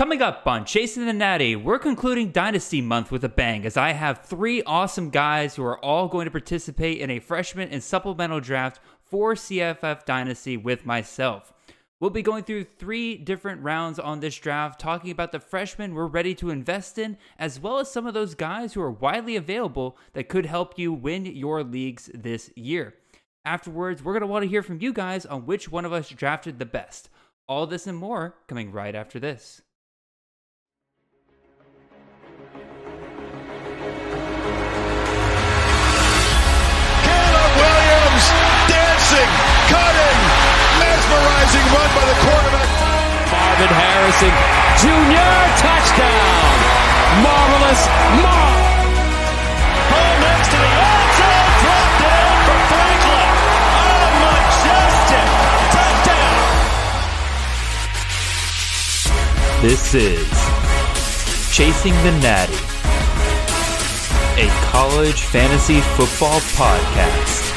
Coming up on Chasing the Natty, we're concluding Dynasty Month with a bang as I have three awesome guys who are all going to participate in a freshman and supplemental draft for CFF Dynasty with myself. We'll be going through three different rounds on this draft, talking about the freshmen we're ready to invest in, as well as some of those guys who are widely available that could help you win your leagues this year. Afterwards, we're going to want to hear from you guys on which one of us drafted the best. All this and more coming right after this. Mesmerizing run by the quarterback. Marvin Harrison Jr. touchdown. Marvelous Marv. Ball next to the end zone, drop down for Franklin. Oh, majestic touchdown. This is Chasing the Natty, a college fantasy football podcast.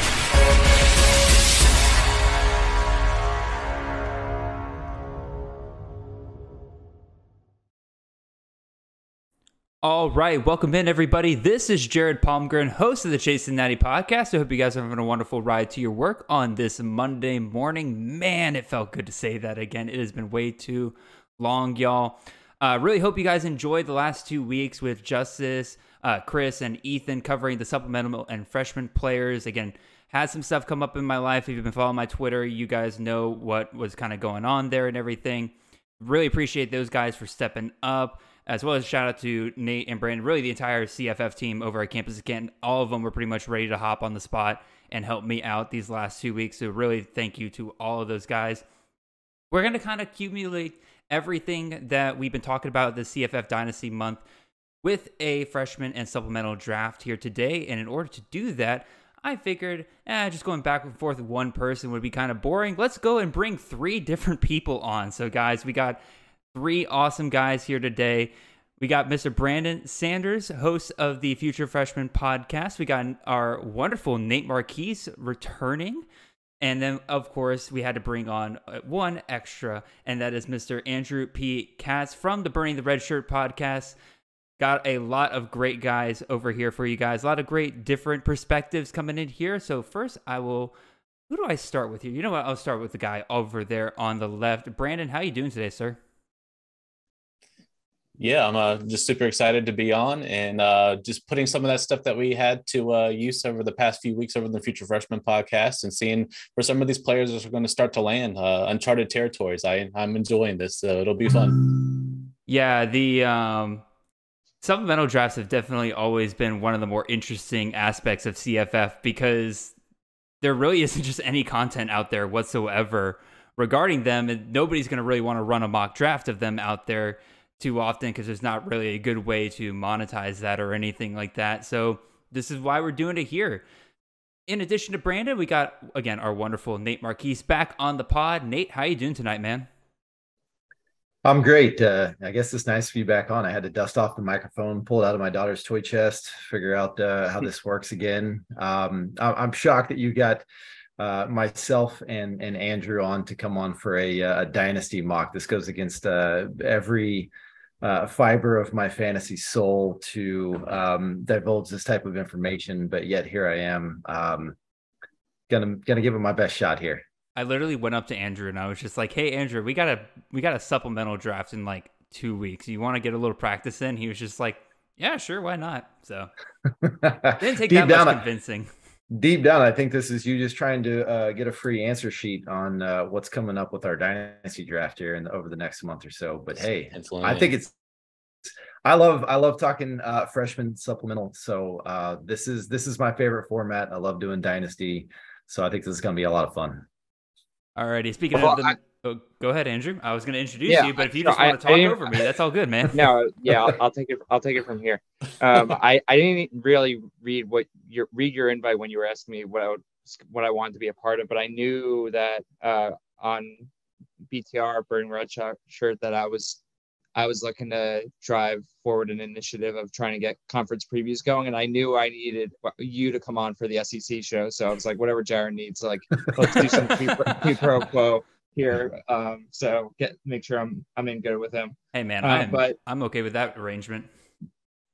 All right, welcome in everybody. This is Jared Palmgren, host of the Chasing Natty podcast. I hope you guys are having a wonderful ride to your work on this Monday morning. Man, it felt good to say that again. It has been way too long, y'all. Uh, really hope you guys enjoyed the last two weeks with Justice, uh, Chris, and Ethan covering the supplemental and freshman players. Again, had some stuff come up in my life. If you've been following my Twitter, you guys know what was kind of going on there and everything. Really appreciate those guys for stepping up as well as shout out to Nate and Brandon, really the entire CFF team over at Campus Again. All of them were pretty much ready to hop on the spot and help me out these last two weeks. So, really, thank you to all of those guys. We're going to kind of accumulate everything that we've been talking about the CFF Dynasty month with a freshman and supplemental draft here today. And in order to do that, I figured, eh, just going back and forth with one person would be kind of boring. Let's go and bring three different people on. So, guys, we got three awesome guys here today. We got Mr. Brandon Sanders, host of the Future Freshman podcast. We got our wonderful Nate Marchese returning. And then, of course, we had to bring on uh, one extra, and that is Mr. Andrew P. Katz from the Burning the Red Shirt podcast. Got a lot of great guys over here for you guys. A lot of great different perspectives coming in here. So, first, I will. Who do I start with here? You know what? I'll start with the guy over there on the left. Brandon, how are you doing today, sir? Yeah, I'm uh, just super excited to be on and uh, just putting some of that stuff that we had to uh, use over the past few weeks over the Future Freshman podcast and seeing where some of these players are going to start to land uh, uncharted territories. I, I'm enjoying this, so it'll be fun. Yeah, the um, supplemental drafts have definitely always been one of the more interesting aspects of CFF because there really isn't just any content out there whatsoever regarding them, and nobody's going to really want to run a mock draft of them out there too often because there's not really a good way to monetize that or anything like that. So this is why we're doing it here. In addition to Brandon, we got again our wonderful Nate Marchese back on the pod. Nate, how you doing tonight, man? I'm great. Uh, I guess it's nice to be back on. I had to dust off the microphone, pull it out of my daughter's toy chest, figure out uh, how this works again. Um, I- am shocked that you got uh, myself and and Andrew on to come on for a, uh, a dynasty mock. This goes against uh, every uh, fiber of my fantasy soul to um, divulge this type of information, but yet here I am, um, gonna gonna give it my best shot here. I literally went up to Andrew and I was just like, "Hey, Andrew, we got a we got a supplemental draft in like two weeks. You want to get a little practice in?" He was just like, "Yeah, sure, why not?" So didn't take that much convincing deep down, I think this is you just trying to uh, get a free answer sheet on uh, what's coming up with our dynasty draft here and over the next month or so. But hey, I think it's. I love I love talking uh, freshman supplemental. So uh, this is this is my favorite format. I love doing dynasty. So I think this is going to be a lot of fun. Alrighty. Speaking well, of the, I, oh, go ahead, Andrew. I was going to introduce yeah, you, but if you just want to talk over me, that's all good, man. No, yeah, I'll, I'll, take it. I'll take it from here. Um, I I didn't really read what your read your invite when you were asking me what I would, what I wanted to be a part of, but I knew that uh, on BTR Burning Red shirt that I was I was looking to drive forward an initiative of trying to get conference previews going, and I knew I needed you to come on for the SEC show. So I was like, whatever Jared needs, like let's do some pro quo here. Um, so get make sure I'm I'm in good with him. Hey man, Uh, I'm, but- I'm okay with that arrangement.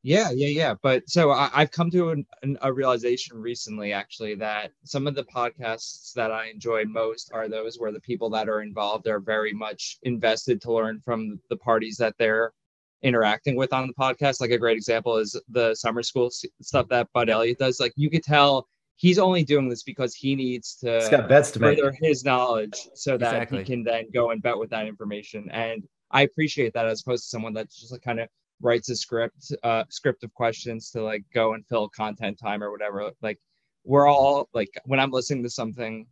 Yeah, yeah, yeah. But so I, I've come to an, an, a realization recently, actually, that some of the podcasts that I enjoy most are those where the people that are involved are very much invested to learn from the parties that they're interacting with on the podcast. Like a great example is the summer school stuff that Bud Elliott does. Like you could tell he's only doing this because he needs to He's got bets to make. further his knowledge so that Exactly. he can then go and bet with that information. And I appreciate that as opposed to someone that's just like kind of writes a script, uh, script of questions to like go and fill content time or whatever. Like we're all like when I'm listening to something,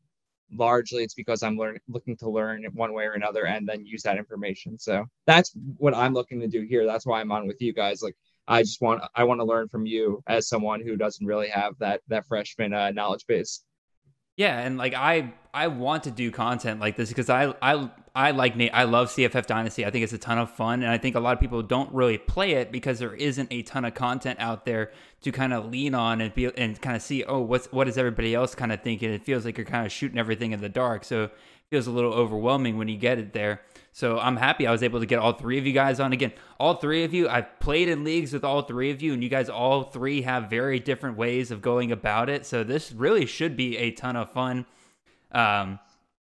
largely it's because I'm learning, looking to learn one way or another, and then use that information. So that's what I'm looking to do here. That's why I'm on with you guys. Like I just want I want to learn from you as someone who doesn't really have that that freshman uh, knowledge base. Yeah, and like I I want to do content like this because I I I like Nate. I love CFF Dynasty. I think it's a ton of fun, and I think a lot of people don't really play it because there isn't a ton of content out there to kind of lean on and be and kind of see. Oh, what's what is everybody else kind of thinking? It feels like you're kind of shooting everything in the dark, so it feels a little overwhelming when you get it there. So I'm happy I was able to get all three of you guys on again. All three of you, I've played in leagues with all three of you, and you guys all three have very different ways of going about it. So this really should be a ton of fun. Um,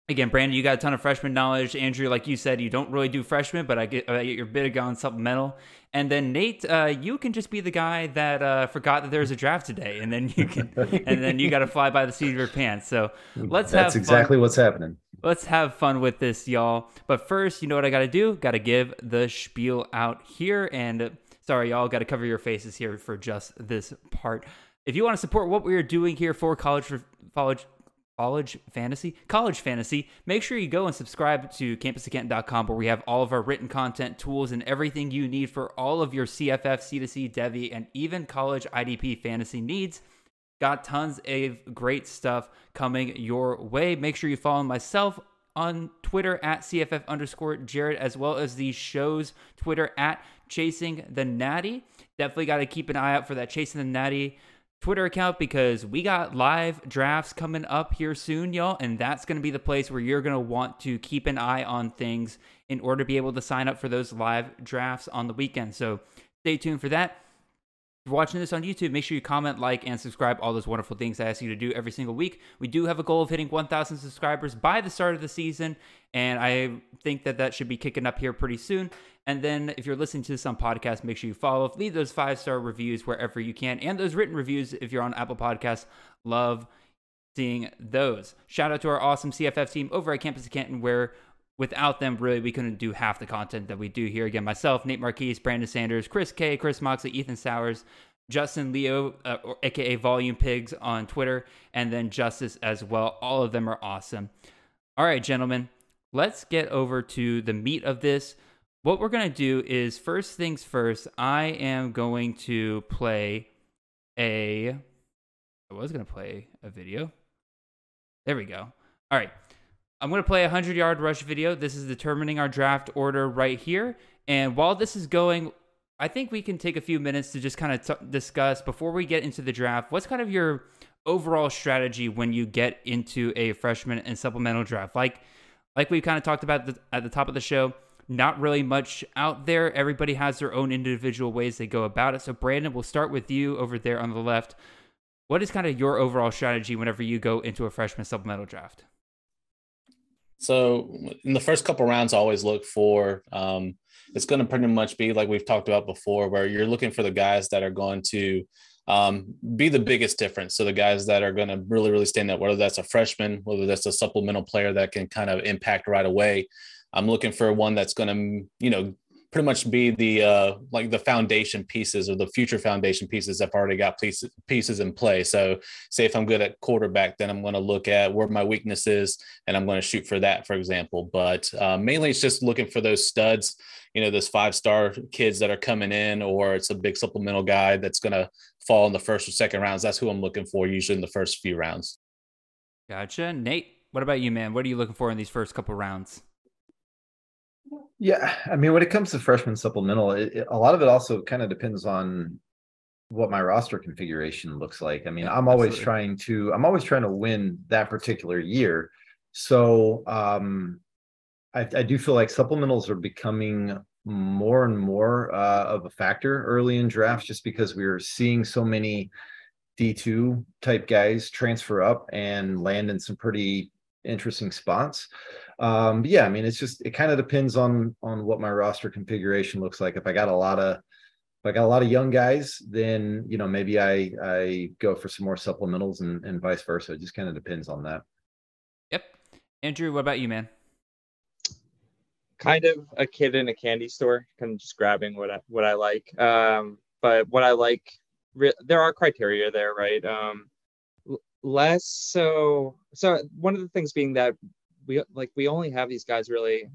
again, Brandon, you got a ton of freshman knowledge. Andrew, like you said, you don't really do freshman, but I get, I get your big on supplemental. And then Nate, uh, you can just be the guy that uh, forgot that there was a draft today, and then you can, and then you got to fly by the seat of your pants. So let's That's have exactly fun. what's happening. Let's have fun with this, y'all. But first, you know what I got to do? Got to give the spiel out here. And uh, sorry, y'all, got to cover your faces here for just this part. If you want to support what we're doing here for college, for college, college fantasy, college fantasy, make sure you go and subscribe to campus2canton.com where we have all of our written content, tools, and everything you need for all of your CFF, C2C, Devy, and even college IDP fantasy needs. Got tons of great stuff coming your way. Make sure you follow myself on Twitter at CFF underscore Jared, as well as the show's Twitter at Chasing the Natty. Definitely got to keep an eye out for that Chasing the Natty Twitter account because we got live drafts coming up here soon, y'all. And that's going to be the place where you're going to want to keep an eye on things in order to be able to sign up for those live drafts on the weekend. So stay tuned for that. If you're watching this on YouTube, make sure you comment, like, and subscribe. All those wonderful things I ask you to do every single week. We do have a goal of hitting 1,000 subscribers by the start of the season, and I think that that should be kicking up here pretty soon. And then if you're listening to this on podcast, make sure you follow, leave those five star reviews wherever you can, and those written reviews if you're on Apple Podcasts. Love seeing those. Shout out to our awesome CFF team over at Campus 2 Canton, where without them, really, we couldn't do half the content that we do here. Again, myself, Nate Marchese, Brandon Sanders, Chris K, Chris Moxley, Ethan Sowers, Justin Leo, uh, or aka Volume Pigs on Twitter, and then Justice as well. All of them are awesome. All right, gentlemen, let's get over to the meat of this. What we're going to do is first things first, I am going to play a. I was going to play a video. There we go. All right. I'm going to play a 100 yard rush video. This is determining our draft order right here. And while this is going, I think we can take a few minutes to just kind of t- discuss before we get into the draft. What's kind of your overall strategy when you get into a freshman and supplemental draft? Like, like we kind of talked about the, at the top of the show, not really much out there. Everybody has their own individual ways they go about it. So, Brandon, we'll start with you over there on the left. What is kind of your overall strategy whenever you go into a freshman supplemental draft? So in the first couple rounds, I always look for um, it's going to pretty much be like we've talked about before, where you're looking for the guys that are going to um, be the biggest difference. So the guys that are going to really, really stand out, whether that's a freshman, whether that's a supplemental player that can kind of impact right away. I'm looking for one that's going to, you know, pretty much be the uh, like the foundation pieces or the future foundation pieces have already got pieces pieces in play. So, say if I'm good at quarterback, then I'm going to look at where my weakness is, and I'm going to shoot for that, for example. But uh, mainly, it's just looking for those studs. You know, those five star kids that are coming in, or it's a big supplemental guy that's going to fall in the first or second rounds. That's who I'm looking for usually in the first few rounds. Gotcha, Nate. What about you, man? What are you looking for in these first couple rounds? Yeah, I mean, when it comes to freshman supplemental, it, it- a lot of it also kind of depends on what my roster configuration looks like. I mean, I'm always absolutely. trying to I'm always trying to win that particular year. So, um I, I do feel like supplementals are becoming more and more uh, of a factor early in drafts just because we are seeing so many D2 type guys transfer up and land in some pretty interesting spots. Um, yeah, I mean, it's just it kind of depends on on what my roster configuration looks like. If I got a lot of if I got a lot of young guys, then you know maybe I I go for some more supplementals and, and vice versa. It just kind of depends on that. Yep. Andrew, what about you, man? kind of a kid in a candy store, kind of just grabbing what I what I like. Um, but what I like, re- there are criteria there, right? Um, less so. So one of the things being that we like we only have these guys really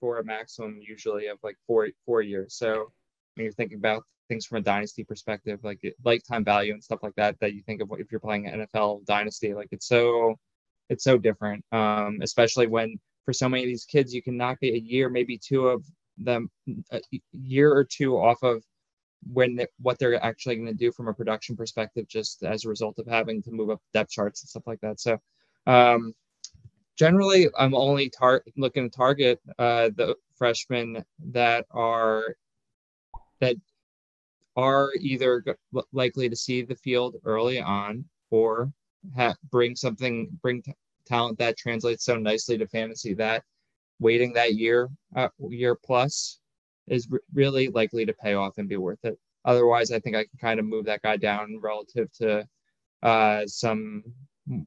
for a maximum usually of like four four years. So when you're thinking about things from a dynasty perspective, like lifetime value and stuff like that, that you think of if you're playing NFL dynasty, like it's so it's so different. Um, especially when for so many of these kids, you can knock a year, maybe two of them, a year or two off of when what they're actually going to do from a production perspective, just as a result of having to move up depth charts and stuff like that. So, um, generally, I'm only tar- looking to target uh, the freshmen that are that are either likely to see the field early on or ha- bring something bring t- talent that translates so nicely to fantasy that waiting that year uh, year plus is really likely to pay off and be worth it. Otherwise i think i can kind of move that guy down relative to uh, some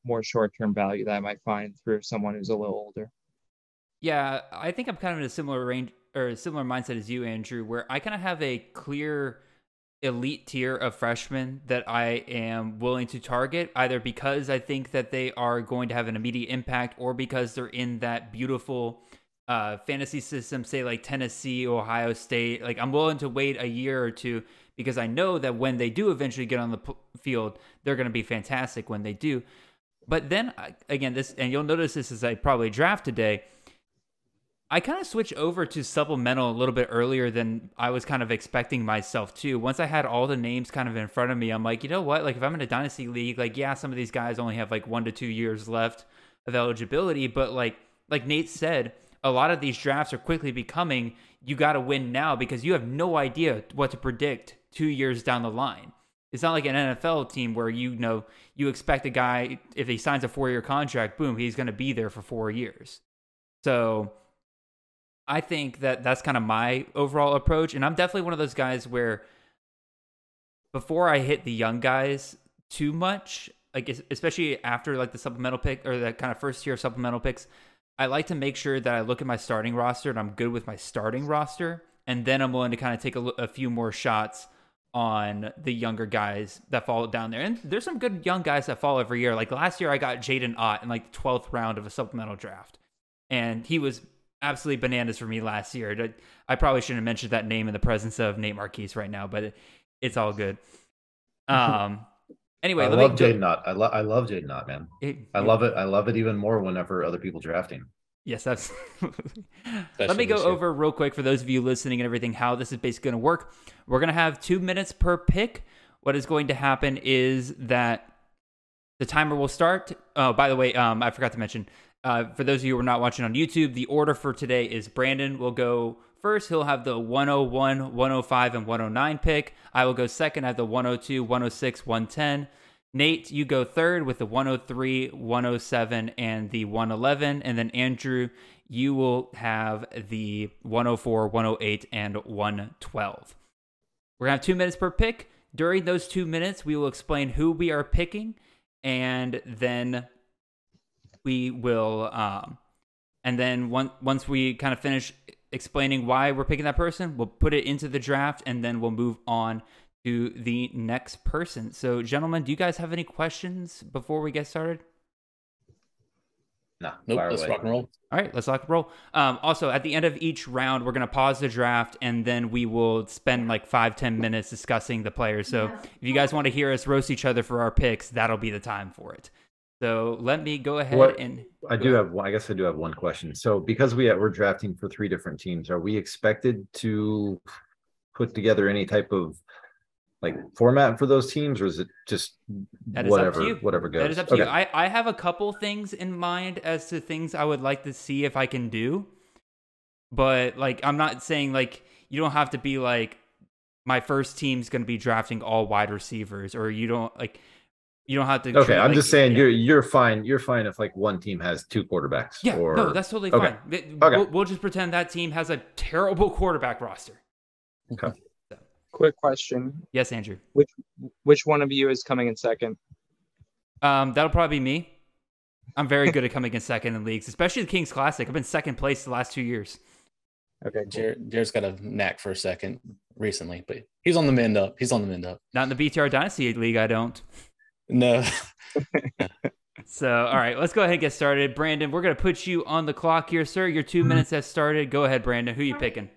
more short-term value that i might find through someone who's a little older yeah i think i'm kind of in a similar range or a similar mindset as you andrew where i kind of have a clear elite tier of freshmen that I am willing to target, either because I think that they are going to have an immediate impact or because they're in that beautiful uh, fantasy system, say like Tennessee, Ohio State. Like I'm willing to wait a year or two because I know that when they do eventually get on the p- field, they're going to be fantastic when they do. But then again, this, and you'll notice this as I probably draft today I kind of switched over to supplemental a little bit earlier than I was kind of expecting myself to. Once I had all the names kind of in front of me, I'm like, you know what? Like, if I'm in a dynasty league, like, yeah, some of these guys only have like one to two years left of eligibility, but like, like Nate said, a lot of these drafts are quickly becoming you got to win now because you have no idea what to predict two years down the line. It's not like an NFL team where you know you expect a guy if he signs a four year contract, boom, he's going to be there for four years. So I think that that's kind of my overall approach. And I'm definitely one of those guys where before I hit the young guys too much, like especially after like the supplemental pick or the kind of first tier supplemental picks, I like to make sure that I look at my starting roster and I'm good with my starting roster. And then I'm willing to kind of take a, a few more shots on the younger guys that fall down there. And there's some good young guys that fall every year. Like last year, I got Jaydn Ott in like the 12th round of a supplemental draft. And he was absolutely bananas for me last year. I probably shouldn't have mentioned that name in the presence of Nate Marchese right now, but it's all good. Um. Anyway, I love Jaydn Ott. I love I love Jaydn Ott, man. It, I love it. I love it even more whenever other people draft him. Yes, absolutely. Let me go over real quick for those of you listening and everything how this is basically going to work. We're going to have two minutes per pick. What is going to happen is that the timer will start. Oh, by the way, um, I forgot to mention uh, for those of you who are not watching on YouTube, the order for today is Brandon will go first. He'll have the 101, 105, and 109 pick. I will go second. I have the 102, 106, 110. Nate, you go third with the 103, 107, and the 111. And then Andrew, you will have the 104, 108, and 112. We're going to have two minutes per pick. During those two minutes, we will explain who we are picking and then we will um, and then one, once we kind of finish explaining why we're picking that person we'll put it into the draft and then we'll move on to the next person so gentlemen do you guys have any questions before we get started no nope let's away. rock and roll all right let's rock and roll um, also at the end of each round we're going to pause the draft and then we will spend like five ten minutes discussing the players so if you guys want to hear us roast each other for our picks that'll be the time for it so let me go ahead what, and. I do have. I guess I do have one question. So because we we're drafting for three different teams, are we expected to put together any type of like format for those teams, or is it just whatever whatever goes? That is up to okay. you. I I have a couple things in mind as to things I would like to see if I can do. but like I'm not saying like you don't have to be like my first team's going to be drafting all wide receivers or you don't like you don't have to Okay, I'm like- just saying yeah. you're you're fine. You're fine if like one team has two quarterbacks. Yeah, or, no, that's totally okay. fine. Okay. We'll, we'll just pretend that team has a terrible quarterback roster. Quick question: Yes, Andrew. Which which one of you is coming in second? Um, that'll probably be me. I'm very good at coming in second in leagues, especially the Kings Classic. I've been second place the last two years. Okay, cool. Jared, Jared's got a knack for a second recently, but he's on the mend up. He's on the mend up. Not in the BTR Dynasty League, I don't. No, So, all right, let's go ahead and get started. Brandon, we're going to put you on the clock here, sir. Your 2 minutes has started. Go ahead, Brandon. Who are you picking?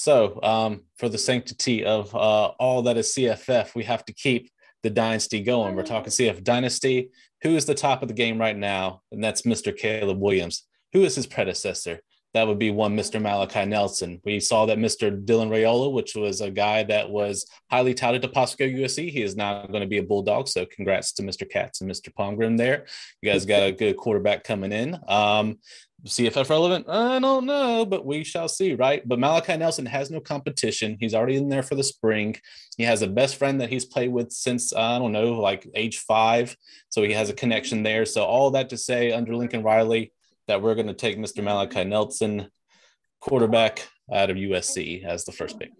So, um, for the sanctity of uh, all that is CFF, we have to keep the dynasty going. We're talking CF dynasty. Who is the top of the game right now? And that's Mr. Caleb Williams. Who is his predecessor? That would be one Mr. Malachi Nelson. We saw that Mr. Dylan Raiola, which was a guy that was highly touted to go USC. He is now going to be a Bulldog. So congrats to Mr. Katz and Mr. Palmgren there. You guys got a good quarterback coming in. Um, CFF relevant? I don't know, but we shall see, right? But Malachi Nelson has no competition. He's already in there for the spring. He has a best friend that he's played with since, I don't know, like age five. So he has a connection there. So, all that to say, under Lincoln Riley, that we're going to take Mr. Malachi Nelson, quarterback out of USC, as the first pick.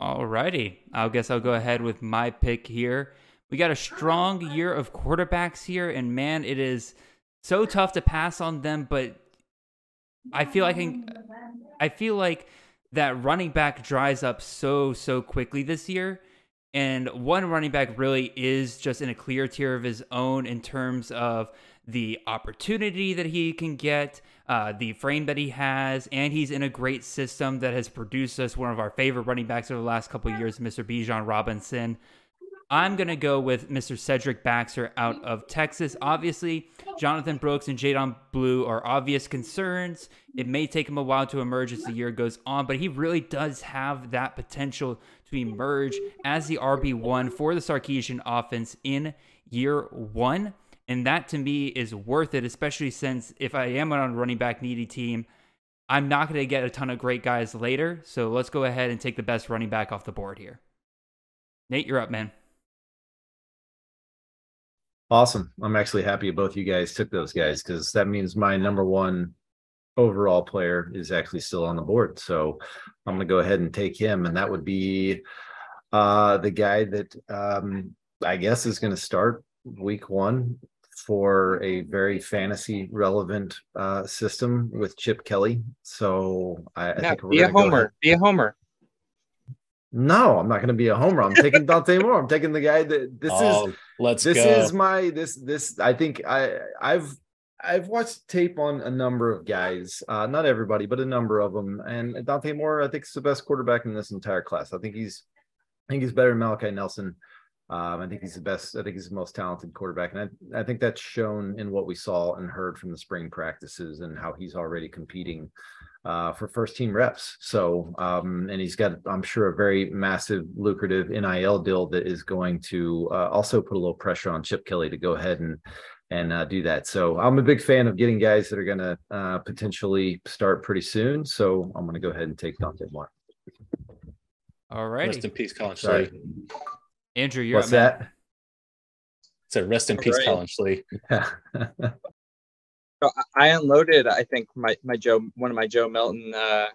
All righty. I guess I'll go ahead with my pick here. We got a strong year of quarterbacks here, and man, it is so tough to pass on them, but I feel like I, I feel like that running back dries up so so quickly this year. And one running back really is just in a clear tier of his own in terms of the opportunity that he can get, uh, the frame that he has, and he's in a great system that has produced us one of our favorite running backs over the last couple years, Mr. Bijan Robinson. I'm going to go with Mr. Cedric Baxter out mm-hmm. of Texas. Obviously, Jonathan Brooks and Jaydon Blue are obvious concerns. It may take him a while to emerge as the year goes on, but he really does have that potential to emerge as the RB1 for the Sarkisian offense in year one. And that to me is worth it, especially since if I am on a running back needy team, I'm not going to get a ton of great guys later. So let's go ahead and take the best running back off the board here. Nate, you're up, man. Awesome. I'm actually happy both you guys took those guys because that means my number one overall player is actually still on the board. So I'm gonna go ahead and take him, and that would be uh the guy that um I guess is gonna start week one for a very fantasy relevant uh system with Chip Kelly. So I, I Yeah, think we're be a gonna go ahead- homer. Be a homer. No, I'm not going to be a homer. I'm taking Dante Moore. I'm taking the guy that this is Oh, let's this go. is my this this I think I I've I've watched tape on a number of guys, uh, not everybody, but a number of them. And Dante Moore, I think, is the best quarterback in this entire class. I think he's I think he's better than Malachi Nelson. Um, I think he's the best. I think he's the most talented quarterback, and I, I think that's shown in what we saw and heard from the spring practices and how he's already competing uh, for first team reps. So, um, and he's got, I'm sure, a very massive, lucrative NIL deal that is going to uh, also put a little pressure on Chip Kelly to go ahead and and uh, do that. So, I'm a big fan of getting guys that are going to uh, potentially start pretty soon. So, I'm going to go ahead and take Dante Moore. All Rest righty. in peace, Collin Sorry. Schlee. Andrew, you're What's up, man. So rest in peace, Right. Collin Schlee. that? So I- I unloaded, I think my my Joe one of my Joe Milton uh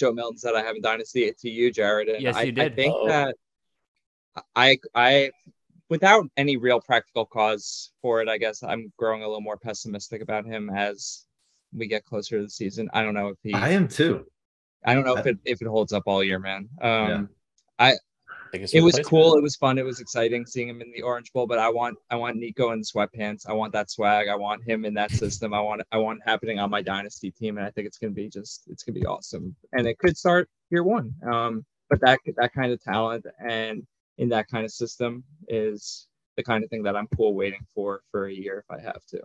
Joe Miltons that I have in Dynasty to you, Jared. And Yes, I, you I did. think Uh-oh. that I I without any real practical cause for it, I guess I'm growing a little more pessimistic about him as we get closer to the season. I don't know if he I am too. I don't know if it if it holds up all year, man. Um I guess it was cool. It was fun. It was exciting seeing him in the Orange Bowl. But I want I want Nico in sweatpants. I want that swag. I want him in that system. I want I want it happening on my dynasty team, and I think it's gonna be just it's gonna be awesome. And it could start year one. Um, but that that kind of talent and in that kind of system is the kind of thing that I'm cool waiting for for a year if I have to.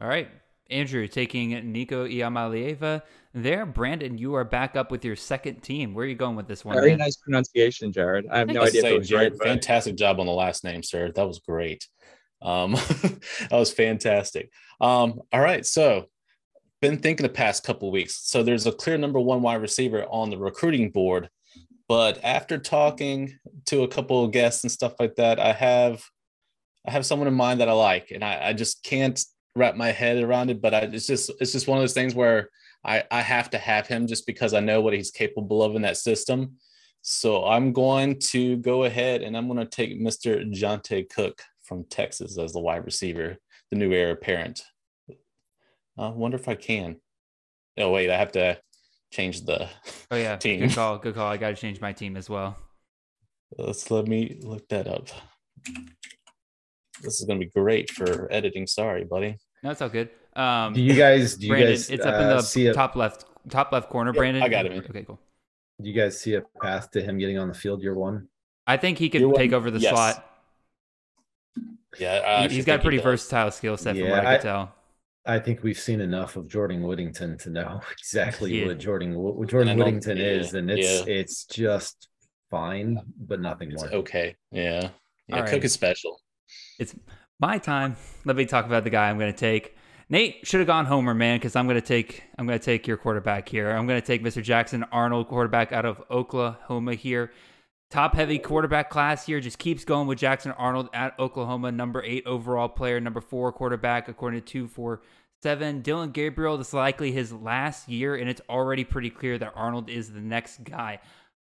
All right. Andrew taking Nico Iamaleava there. Brandon, you are back up with your second team. Where are you going with this one? Very man? nice pronunciation, Jared. I have no Let's idea if say, it was Jared, right, but- fantastic job on the last name, sir. That was great. Um, that was fantastic. Um, all right, so been thinking the past couple weeks. So there's a clear number one wide receiver on the recruiting board, but after talking to a couple of guests and stuff like that, I have I have someone in mind that I like, and I, I just can't wrap my head around it. But I, it's just it's just one of those things where I I have to have him just because I know what he's capable of in that system. So I'm going to go ahead and I'm going to take Mr. Johntay Cook from Texas as the wide receiver, the new heir apparent. I wonder if I can. Oh wait, I have to change the Oh yeah, team. good call. Good call. I got to change my team as well. Let's let me look that up. This is gonna be great for editing. Sorry, buddy. No, it's all good. Um, Do you guys? Do you Brandon, guys? it's up in uh, the see a, top left, top left corner. Yep, Brandon, I got it. Okay, cool. Do you guys see a path to him getting on the field year one? I think he could You're take one- over the yes. slot. Yeah, I He- actually He's got a he pretty versatile skill set from Yeah, what I could I- tell. I think we've seen enough of Jordan Whittington to know exactly Yeah. what Jordan what Jordan I Whittington yeah, is, and it's yeah. it's just fine, but nothing It's more. okay. Yeah. Yeah. All Cook right. is special. It's my time. Let me talk about the guy I'm going to take. Nate should have gone Homer, man, because I'm going to take I'm going to take your quarterback here. I'm going to take Mr. Jackson Arnold, quarterback out of Oklahoma here. Top heavy quarterback class here just keeps going with Jackson Arnold at Oklahoma, number eight overall player, number four quarterback according to two four seven. Dillon Gabriel, this is likely his last year, and it's already pretty clear that Arnold is the next guy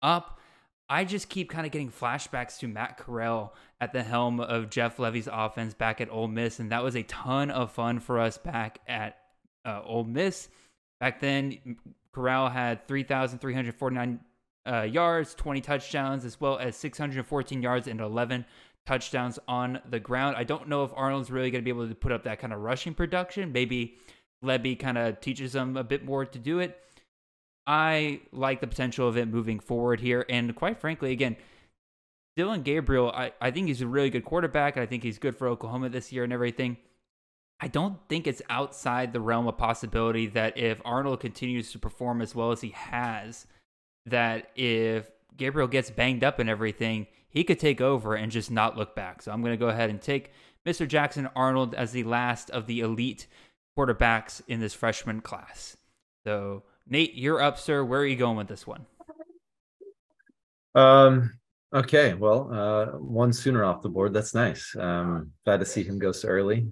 up. I just keep kind of getting flashbacks to Matt Corral at the helm of Jeff Lebby's offense back at Ole Miss, and that was a ton of fun for us back at uh, Ole Miss. Back then, Corral had 3,349 uh, yards, 20 touchdowns, as well as 614 yards and 11 touchdowns on the ground. I don't know if Arnold's really going to be able to put up that kind of rushing production. Maybe Lebby kind of teaches him a bit more to do it. I like the potential of it moving forward here. And quite frankly, again, Dillon Gabriel, I, I think he's a really good quarterback. I think he's good for Oklahoma this year and everything. I don't think it's outside the realm of possibility that if Arnold continues to perform as well as he has, that if Gabriel gets banged up and everything, he could take over and just not look back. So I'm going to go ahead and take Mr. Jackson Arnold as the last of the elite quarterbacks in this freshman class. So, Nate, you're up, sir. Where are you going with this one? Um. Okay. Well, uh, one sooner off the board. That's nice. Um, glad to see him go so early.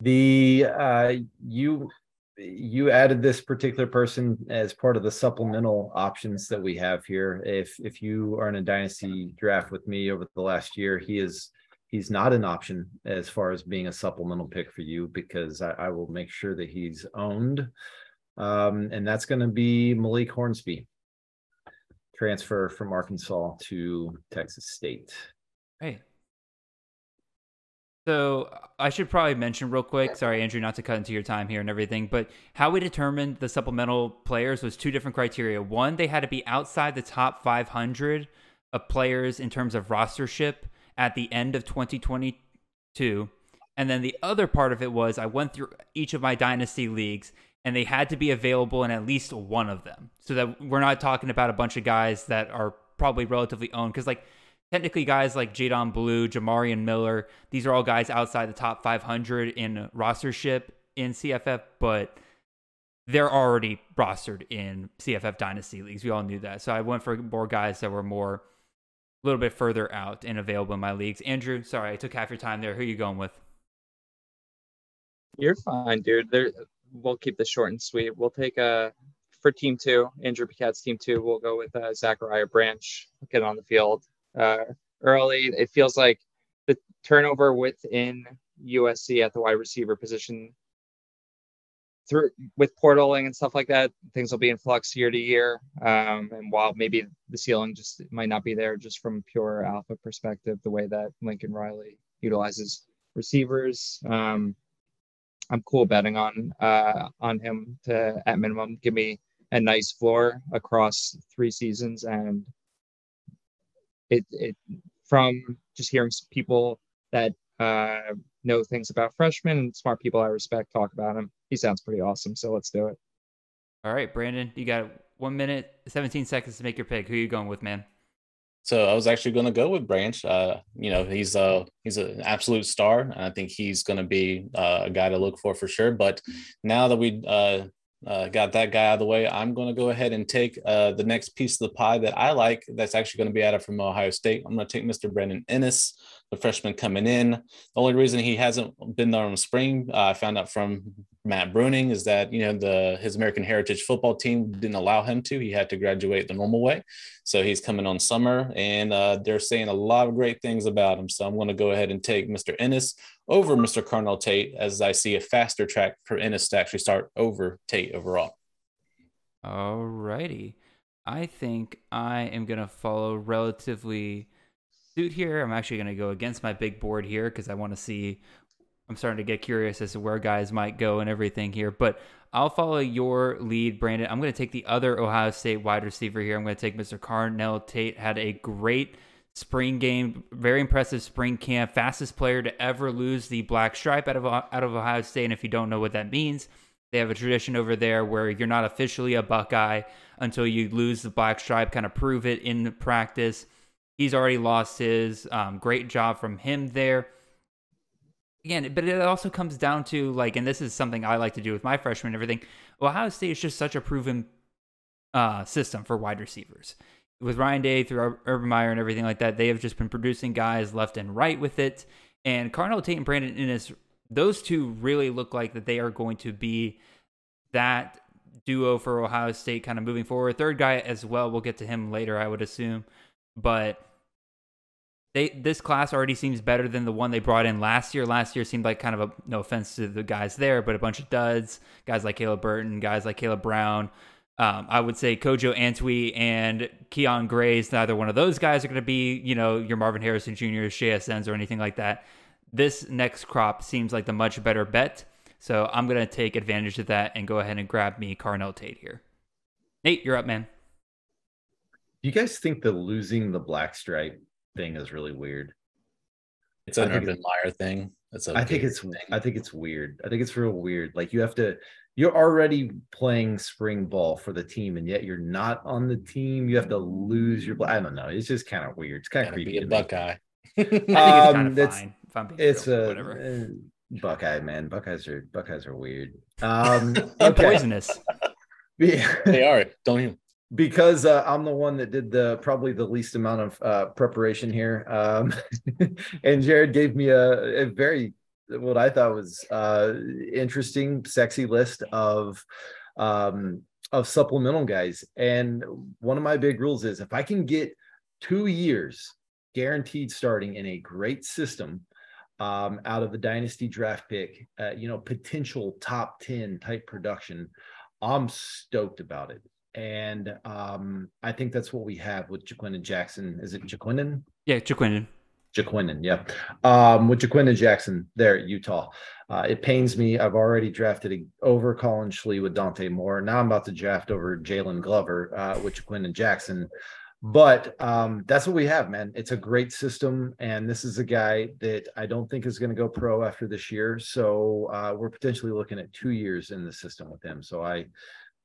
The uh, you you added this particular person as part of the supplemental options that we have here. If if you are in a dynasty draft with me over the last year, he is he's not an option as far as being a supplemental pick for you because I, I will make sure that he's owned. Um, and that's going to be Malik Hornsby transfer from Arkansas to Texas State. Hey. So I should probably mention real quick. Sorry, Andrew, not to cut into your time here and everything, but how we determined the supplemental players was two different criteria. One, they had to be outside the top 500 of players in terms of rostership at the end of 2022. And then the other part of it was I went through each of my dynasty leagues and they had to be available in at least one of them. So that we're not talking about a bunch of guys that are probably relatively owned. Because, like, technically, guys like Jaydon Blue, Jamarion Miller, these are all guys outside the top 500 in rostership in CFF, but they're already rostered in CFF Dynasty leagues. We all knew that. So I went for more guys that were more, a little bit further out and available in my leagues. Andrew, sorry, I took half your time there. Who are you going with? You're fine, dude. There, we'll keep this short and sweet. We'll take a for team two, Andrew P. Katz's team two. We'll go with uh, Zachariah Branch. Get on the field uh, early. It feels like the turnover within USC at the wide receiver position through with portaling and stuff like that, things will be in flux year to year. Um, and while maybe the ceiling just might not be there, just from pure alpha perspective, the way that Lincoln Riley utilizes receivers, um, I'm cool betting on uh, on him to at minimum give me a nice floor across three seasons, and it it from just hearing people that uh, know things about freshmen and smart people I respect talk about him. He sounds pretty awesome, so let's do it. All right, Brandon, you got one minute, 17 seconds to make your pick. Who are you going with, man? So I was actually going to go with Branch. Uh, you know, he's a he's an absolute star, and I think he's going to be uh, a guy to look for for sure. But now that we uh, uh, got that guy out of the way, I'm going to go ahead and take uh, the next piece of the pie that I like. That's actually going to be added from Ohio State. I'm going to take Mr. Brandon Inniss, the freshman coming in. The only reason he hasn't been there in spring, uh, I found out from Matt Bruning, is that you know the his American Heritage football team didn't allow him to. He had to graduate the normal way, so he's coming on summer, and uh, they're saying a lot of great things about him. So I'm going to go ahead and take Mr. Inniss over Mr. Carnell Tate, as I see a faster track for Inniss to actually start over Tate overall. All righty. I think I am going to follow relatively suit here. I'm actually going to go against my big board here because I want to see. I'm starting to get curious as to where guys might go and everything here. But I'll follow your lead, Brandon. I'm going to take the other Ohio State wide receiver here. I'm going to take Mr. Carnell Tate. Had a great spring game, very impressive spring camp, fastest player to ever lose the black stripe out of out of Ohio State. And if you don't know what that means, they have a tradition over there where you're not officially a Buckeye until you lose the black stripe, kind of prove it in practice. He's already lost his. Um, great job from him there. Again, but it also comes down to like, and this is something I like to do with my freshmen and everything. Ohio State is just such a proven uh, system for wide receivers. With Ryan Day through Urban Meyer and everything like that, they have just been producing guys left and right with it. And Carnell Tate and Brandon Inniss, those two really look like that they are going to be that duo for Ohio State kind of moving forward. Third guy as well, we'll get to him later, I would assume. But they this class already seems better than the one they brought in last year. Last year seemed like kind of a no offense to the guys there, but a bunch of duds, guys like Caleb Burton, guys like Caleb Brown. Um, I would say Kojo Antwi and Kyion Grayes neither one of those guys are going to be, you know, your Marvin Harrison Jr., Shea Sens or anything like that. This next crop seems like the much better bet. So I'm going to take advantage of that and go ahead and grab me Carnell Tate here. Nate, you're up, man. Do you guys think the losing the black stripe thing is really weird? It's an Urban Meyer thing. It's a I think it's thing. I think it's weird. I think it's real weird. Like you have to you're already playing spring ball for the team and yet you're not on the team. You have to lose your I don't know. It's just kind of weird. It's kind of creepy. Be a Buckeye. I think it's kind of um, fine. If I'm being it's real, a whatever. Uh, Buckeye man. Buckeyes are Buckeyes are weird. Um okay. poisonous. Yeah. they are. Don't you? Because uh, I'm the one that did the probably the least amount of uh, preparation here, um, and Jared gave me a, a, very what I thought was uh, interesting, sexy list of um, of supplemental guys. And one of my big rules is if I can get two years guaranteed starting in a great system um, out of a dynasty draft pick, uh, you know, potential top ten type production. I'm stoked about it. And um, I think that's what we have with Ja'Quinden Jackson. Is it Ja'Quinden? Yeah, Ja'Quinden. Ja'Quinden, yeah. Um, with Ja'Quinden Jackson there at Utah. Uh, it pains me. I've already drafted over Collin Schlee with Dante Moore. Now I'm about to draft over Jaylon Glover uh, with Ja'Quinden Jackson. But um, that's what we have, man. It's a great system. And this is a guy that I don't think is going to go pro after this year. So uh, we're potentially looking at two years in the system with him. So I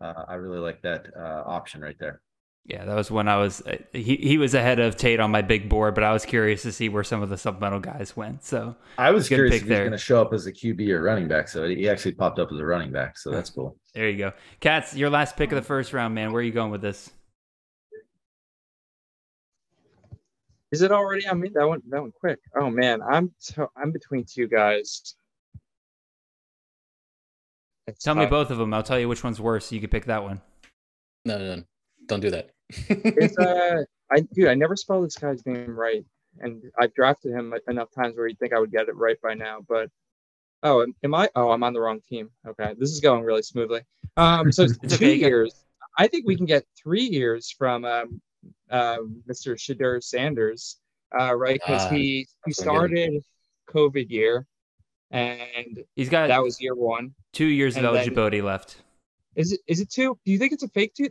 uh, I really like that uh, option right there. Yeah, that was when I was uh, he he was ahead of Tate on my big board, but I was curious to see where some of the supplemental guys went. So I was curious if he's going to show up as a QB or running back. So he actually popped up as a running back. So that's cool. There you go, Katz. Your last pick of the first round, man. Where are you going with this? Is it already? I mean, that went that went quick. Oh man, I'm so I'm between two guys. It's tell tough. me both of them. I'll tell you which one's worse. So you can pick that one. No, no, no. don't do that. it's uh, I dude, I never spell this guy's name right, and I've drafted him enough times where you'd think I would get it right by now. But oh, am I? Oh, I'm on the wrong team. Okay, this is going really smoothly. Um, so two okay, years. I think we can get three years from um, uh, Mr. Shedeur Sanders, uh, right? Because uh, he he started COVID year and he's got that was year one. Two years of eligibility then, left. Is it is it two? Do you think it's a fake two?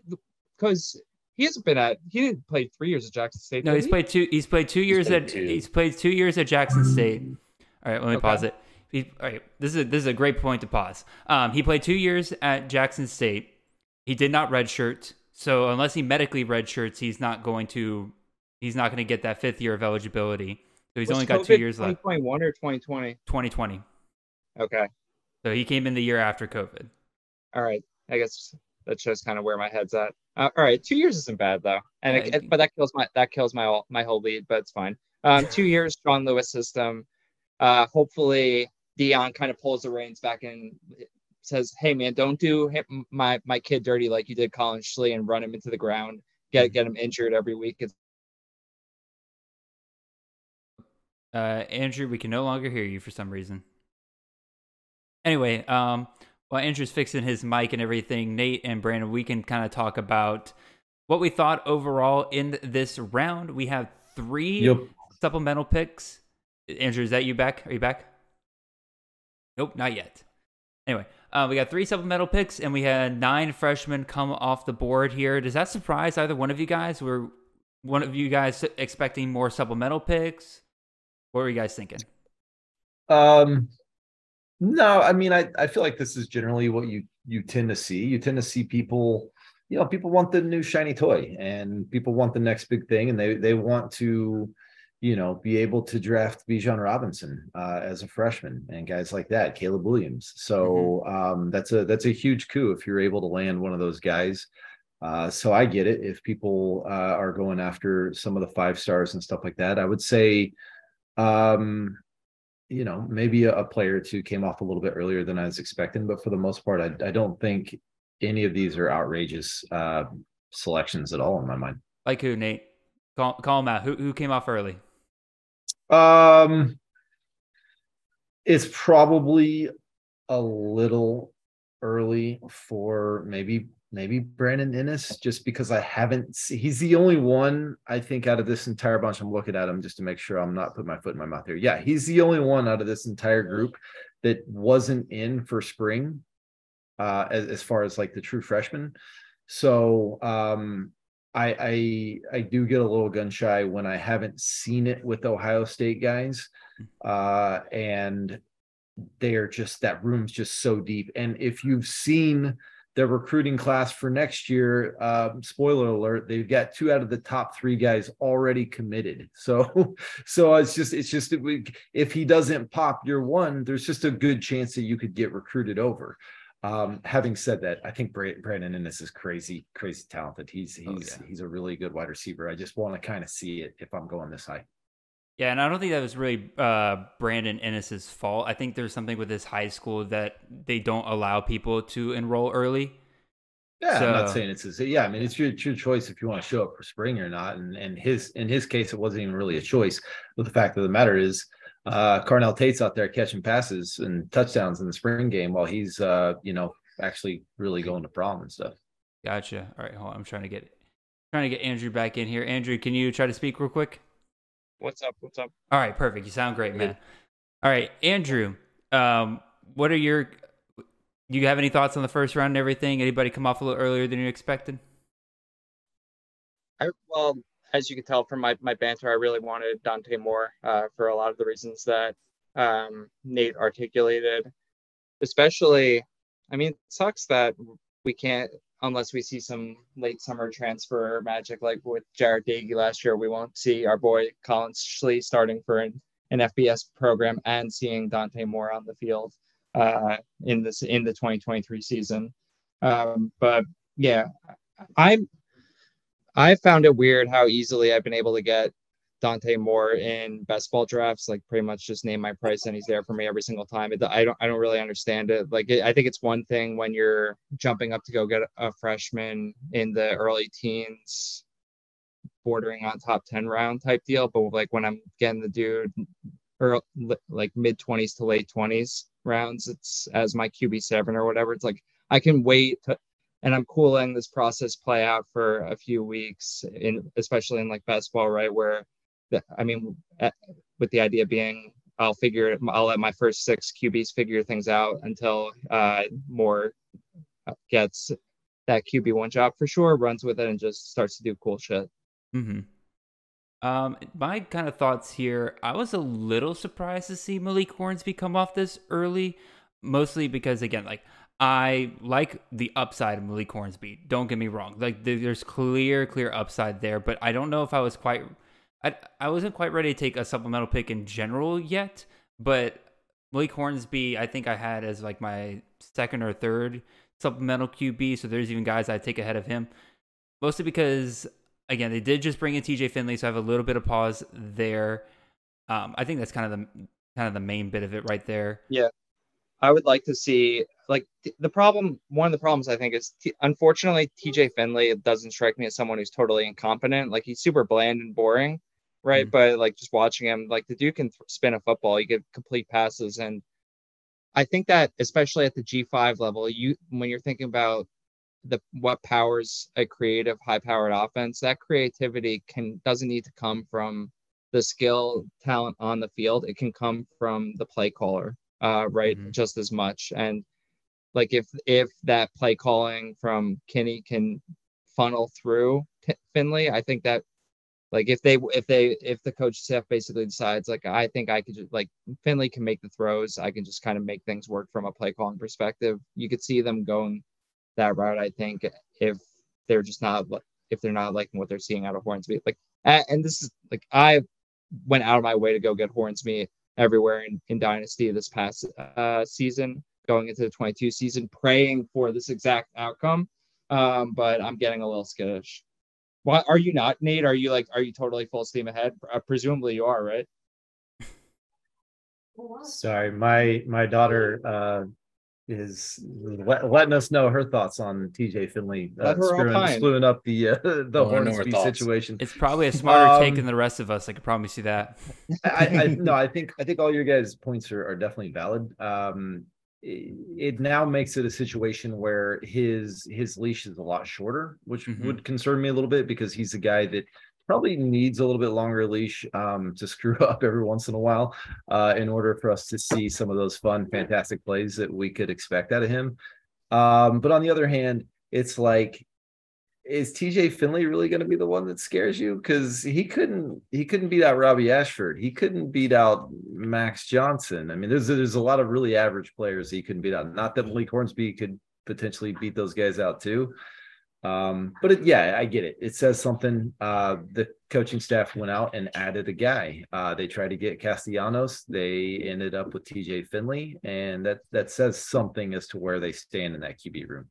Because he hasn't been at he didn't play three years at Jackson State. No, he's he? played two. He's played two years played at two. he's played two years at Jackson State. All right, let me okay. pause it. He, all right, this is a, this is a great point to pause. Um, he played two years at Jackson State. He did not redshirt, so unless he medically redshirts, he's not going to He's not going to get that fifth year of eligibility. So he's Was only got COVID two years left. 2021 or 2020. 2020. Okay. So he came in the year after COVID. All right. I guess that shows kind of where my head's at. Uh, all right, two years isn't bad though, and it, it- but that kills my that kills my whole- my whole lead, but it's fine. Um, two years, Sean Lewis system. Uh, hopefully Deion kind of pulls the reins back and says, "Hey man, don't do my my kid dirty like you did Collin Schlee and run him into the ground, get get him injured every week." It's Uh, Andrew, we can no longer hear you for some reason. Anyway, um, while Andrew's fixing his mic and everything, Nate and Brandon, we can kind of talk about what we thought overall in this round. We have three Yep. supplemental picks. Andrew, is that you back? Are you back? Nope, not yet. Anyway, uh, we got three supplemental picks, and we had nine freshmen come off the board here. Does that surprise either one of you guys? Were one of you guys expecting more supplemental picks? What were you guys thinking? Um, no, I mean, I, I feel like this is generally what you you tend to see. You tend to see people, you know, people want the new shiny toy, and people want the next big thing, and they they want to, you know, be able to draft Bijan Robinson uh, as a freshman and guys like that, Caleb Williams. So um, that's a that's a huge coup if you're able to land one of those guys. Uh, so I get it if people uh, are going after some of the five stars and stuff like that. I would say um you know maybe a, a player or two came off a little bit earlier than i was expecting but for the most part i, I don't think any of these are outrageous uh selections at all in my mind Like who, Nate? Call, call him out. Who, who came off early? um it's probably a little early for maybe maybe Brandon Inniss, just because I haven't see, he's the only one I think out of this entire bunch. I'm looking at him just to make sure I'm not putting my foot in my mouth here. Yeah, he's the only one out of this entire group that wasn't in for spring, uh, as, as far as like the true freshman. So um I I I do get a little gun shy when I haven't seen it with Ohio State guys. Uh and they are just that room's just so deep. And if you've seen the recruiting class for next year, um, spoiler alert, they've got two out of the top three guys already committed. So, so it's just, it's just, if he doesn't pop year one, there's just a good chance that you could get recruited over. Um, having said that, I think Bra- Brandon Inniss is crazy, crazy talented. He's, he's, Oh, yeah. he's a really good wide receiver. I just want to kind of see it if I'm going this high. Yeah, and I don't think that was really uh, Brandon Inniss's fault. I think there's something with this high school that they don't allow people to enroll early. Yeah, I'm not saying it's his, yeah. I mean, it's your, it's your choice if you want to show up for spring or not. And and his in his case, it wasn't even really a choice. But the fact of the matter is, uh, Carnell Tate's out there catching passes and touchdowns in the spring game while he's uh, you know, actually really going to prom and stuff. Gotcha. All right, hold on. I'm trying to get trying to get Andrew back in here. Andrew, can you try to speak real quick? What's up? What's up? All right, perfect. You sound great, man. All right, Andrew, um, what are your do you have any thoughts on the first round and everything? Anybody come off a little earlier than you expected? I well, as you can tell from my my banter, I really wanted Dante Moore uh, for a lot of the reasons that um, Nate articulated. Especially, I mean, it sucks that we can't unless we see some late summer transfer magic like with Jared Dagey last year. We won't see our boy Collin Schlee starting for an, an FBS program and seeing Dante Moore on the field uh, in this in the 2023 season. Um, but yeah, I'm I found it weird how easily I've been able to get Dante Moore in best ball drafts. Like pretty much just name my price and he's there for me every single time. It, I don't I don't really understand it. Like it, I think it's one thing when you're jumping up to go get a freshman in the early teens, bordering on top ten round type deal. But like when I'm getting the dude or like mid twenties to late twenties rounds, it's as my QB seven or whatever. It's like I can wait to, and I'm cool letting this process play out for a few weeks, in especially in like best ball, right? Where, I mean, uh, with the idea being, I'll figure, I'll let my first six QBs figure things out until uh, Moore gets that QB one job for sure, runs with it, and just starts to do cool shit. Mm-hmm. Um, my kind of thoughts here. I was a little surprised to see Malik Hornsby come off this early, mostly because again, like I like the upside of Malik Hornsby. Don't get me wrong. Like there's clear, clear upside there, but I don't know if I was quite I I wasn't quite ready to take a supplemental pick in general yet, but Malik Hornsby, I think I had as like my second or third supplemental QB. So there's even guys I'd take ahead of him, mostly because again they did just bring in TJ Finley, so I have a little bit of pause there. Um, I think that's kind of the kind of the main bit of it right there. Yeah, I would like to see like the problem. One of the problems I think is t- unfortunately TJ Finley doesn't strike me as someone who's totally incompetent. Like he's super bland and boring, right? Mm-hmm. But like just watching him, like the dude can th- spin a football. He get complete passes, and I think that especially at the G five level, you when you're thinking about the what powers a creative, high powered offense, that creativity can doesn't need to come from the skill talent on the field. It can come from the play caller, uh, right? Mm-hmm. Just as much. And like if if that play calling from Kinne can funnel through T- Finley, I think that like if they if they if the coach staff basically decides like I think I could just like Finley can make the throws, I can just kind of make things work from a play calling perspective. You could see them going that route. I think if they're just not if they're not liking what they're seeing out of Hornsby, like and this is like I went out of my way to go get Hornsby everywhere in, in Dynasty this past uh, season, going into the 22 season, praying for this exact outcome. Um, but I'm getting a little skittish. Why are you not, Nate? Are you like, are you totally full steam ahead? Uh, presumably you are, right? Sorry, my my daughter uh, is let, letting us know her thoughts on TJ Finley uh, screwing, screwing, up the uh, the oh, Hornsby situation. It's probably a smarter um, take than the rest of us. I can promise you that. I, I no, I think I think all your guys' points are, are definitely valid. Um, it, now makes it a situation where his his leash is a lot shorter, which mm-hmm. would concern me a little bit because he's a guy that probably needs a little bit longer leash um, to screw up every once in a while uh, in order for us to see some of those fun, fantastic plays that we could expect out of him. Um, but on the other hand, it's like, is TJ Finley really going to be the one that scares you? Because he couldn't, he couldn't beat out Robbie Ashford. He couldn't beat out Max Johnson. I mean, there's there's a lot of really average players he couldn't beat out. Not that Malik Hornsby could potentially beat those guys out too. Um, but it, yeah, I get it. It says something. Uh, the coaching staff went out and added a guy. Uh, they tried to get Castellanos. They ended up with TJ Finley, and that that says something as to where they stand in that QB room.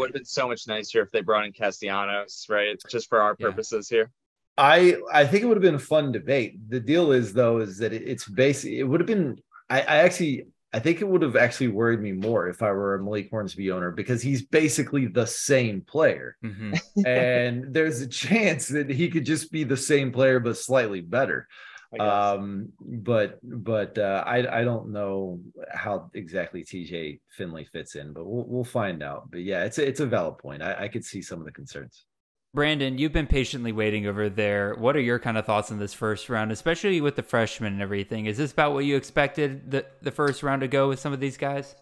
Would have been so much nicer if they brought in Castellanos, right? Just for our purposes yeah. here. I I think it would have been a fun debate. The deal is though is that it, it's basic. It would have been. I, I actually I think it would have actually worried me more if I were a Malik Hornsby owner because he's basically the same player. Mm-hmm. and there's a chance that he could just be the same player, but slightly better. Um, but but uh, I I don't know how exactly TJ Finley fits in, but we'll we'll find out. But yeah, it's a, it's a valid point. I, I could see some of the concerns. Brandon, you've been patiently waiting over there. What are your kind of thoughts on this first round, especially with the freshmen and everything? Is this about what you expected the, the first round to go with some of these guys?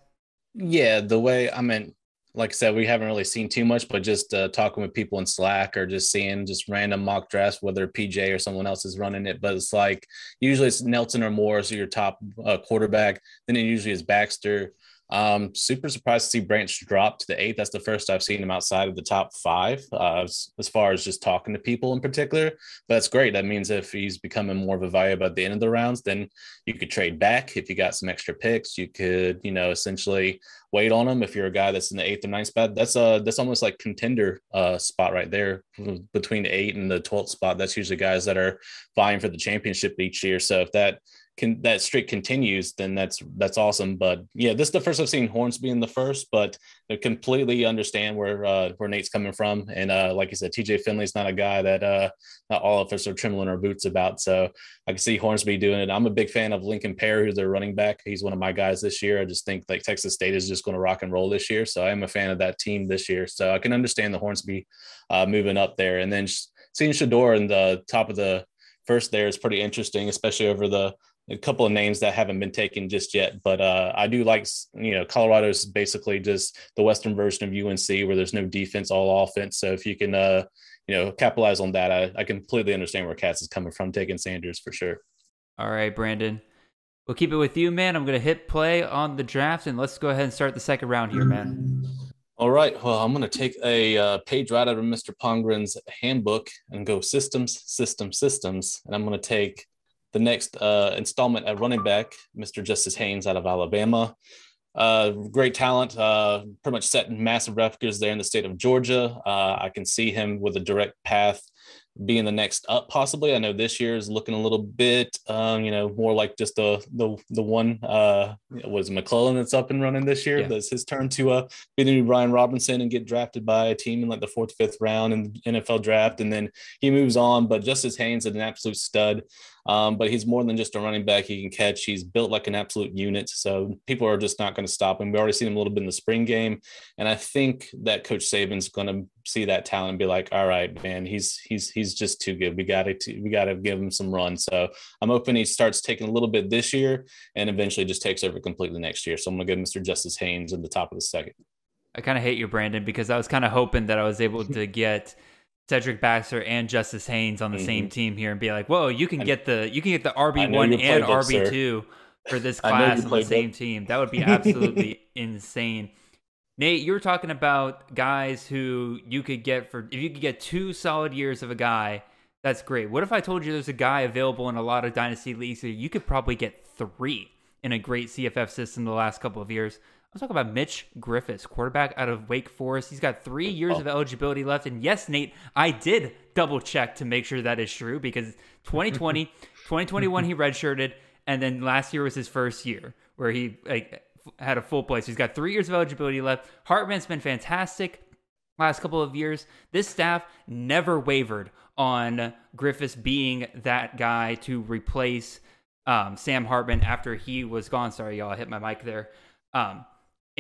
Yeah, the way I mean, like I said, we haven't really seen too much, but just uh, talking with people in Slack or just seeing just random mock drafts, whether PJ or someone else is running it. But it's like usually it's Nelson or Morris, or your top uh, quarterback. Then it usually is Baxter. Um, super surprised to see Branch drop to the eighth. That's the first I've seen him outside of the top five, uh, as, far as just talking to people in particular. But that's great. That means if he's becoming more of a value at the end of the rounds, then you could trade back if you got some extra picks. You could, you know, essentially wait on him if you're a guy that's in the eighth or ninth spot. That's uh that's almost like contender uh spot right there between the eight and the twelfth spot. That's usually guys that are vying for the championship each year. So if that can that streak continues, then that's that's awesome. But yeah, this is the first I've seen Hornsby in the first, but I completely understand where uh, where Nate's coming from. And uh, like I said, TJ Finley's not a guy that uh, not all of us are trembling our boots about. So I can see Hornsby doing it. I'm a big fan of Lincoln Perry, who's their running back. He's one of my guys this year. I just think like Texas State is just going to rock and roll this year. So I am a fan of that team this year. So I can understand the Hornsby uh, moving up there, and then seeing Shedeur in the top of the first there is pretty interesting, especially over the a couple of names that haven't been taken just yet. But uh, I do like, you know, Colorado's basically just the Western version of UNC where there's no defense, all offense. So if you can, uh, you know, capitalize on that, I, I completely understand where Katz is coming from, taking Sanders for sure. All right, Brandon. We'll keep it with you, man. I'm going to hit play on the draft and let's go ahead and start the second round here, man. All right. Well, I'm going to take a uh, page right out of Mr. Palmgren's handbook and go systems, systems, systems. And I'm going to take the next uh, installment at running back, Mr. Justice Haynes out of Alabama. Uh, great talent, uh, pretty much setting massive records there in the state of Georgia. Uh, I can see him with a direct path being the next up possibly. I know this year is looking a little bit, um, you know, more like just the the the one uh, was McClellan that's up and running this year. Yeah. That's his turn to uh, be the new Brian Robinson and get drafted by a team in like the fourth, fifth round in the NFL draft, and then he moves on. But Justice Haynes is an absolute stud. Um, but he's more than just a running back. He can catch. He's built like an absolute unit. So people are just not going to stop him. We already seen him a little bit in the spring game, and I think that Coach Saban's going to see that talent and be like, "All right, man, he's he's he's just too good. We got to we got to give him some run." So I'm hoping he starts taking a little bit this year and eventually just takes over completely next year. So I'm going to give Mr. Justice Haynes in the top of the second. I kind of hate you, Brandon, because I was kind of hoping that I was able to get Cedric Baxter and Justice Haynes on the same team here and be like, "Whoa, you can get the you can get the RB one and RB two for this class on the same team." That would be absolutely insane. Nate, you were talking about guys who you could get for if you could get two solid years of a guy. That's great. What if I told you there's a guy available in a lot of dynasty leagues that you could probably get three in a great CFF system the last couple of years? I'm talking about Mitch Griffis, quarterback out of Wake Forest. He's got three years of eligibility left. And yes, Nate, I did double check to make sure that is true because 2020, 2021, he redshirted. And then last year was his first year where he like had a full place. He's got three years of eligibility left. Hartman's been fantastic last couple of years. This staff never wavered on Griffis being that guy to replace um, Sam Hartman after he was gone. Sorry, y'all, I hit my mic there. Um,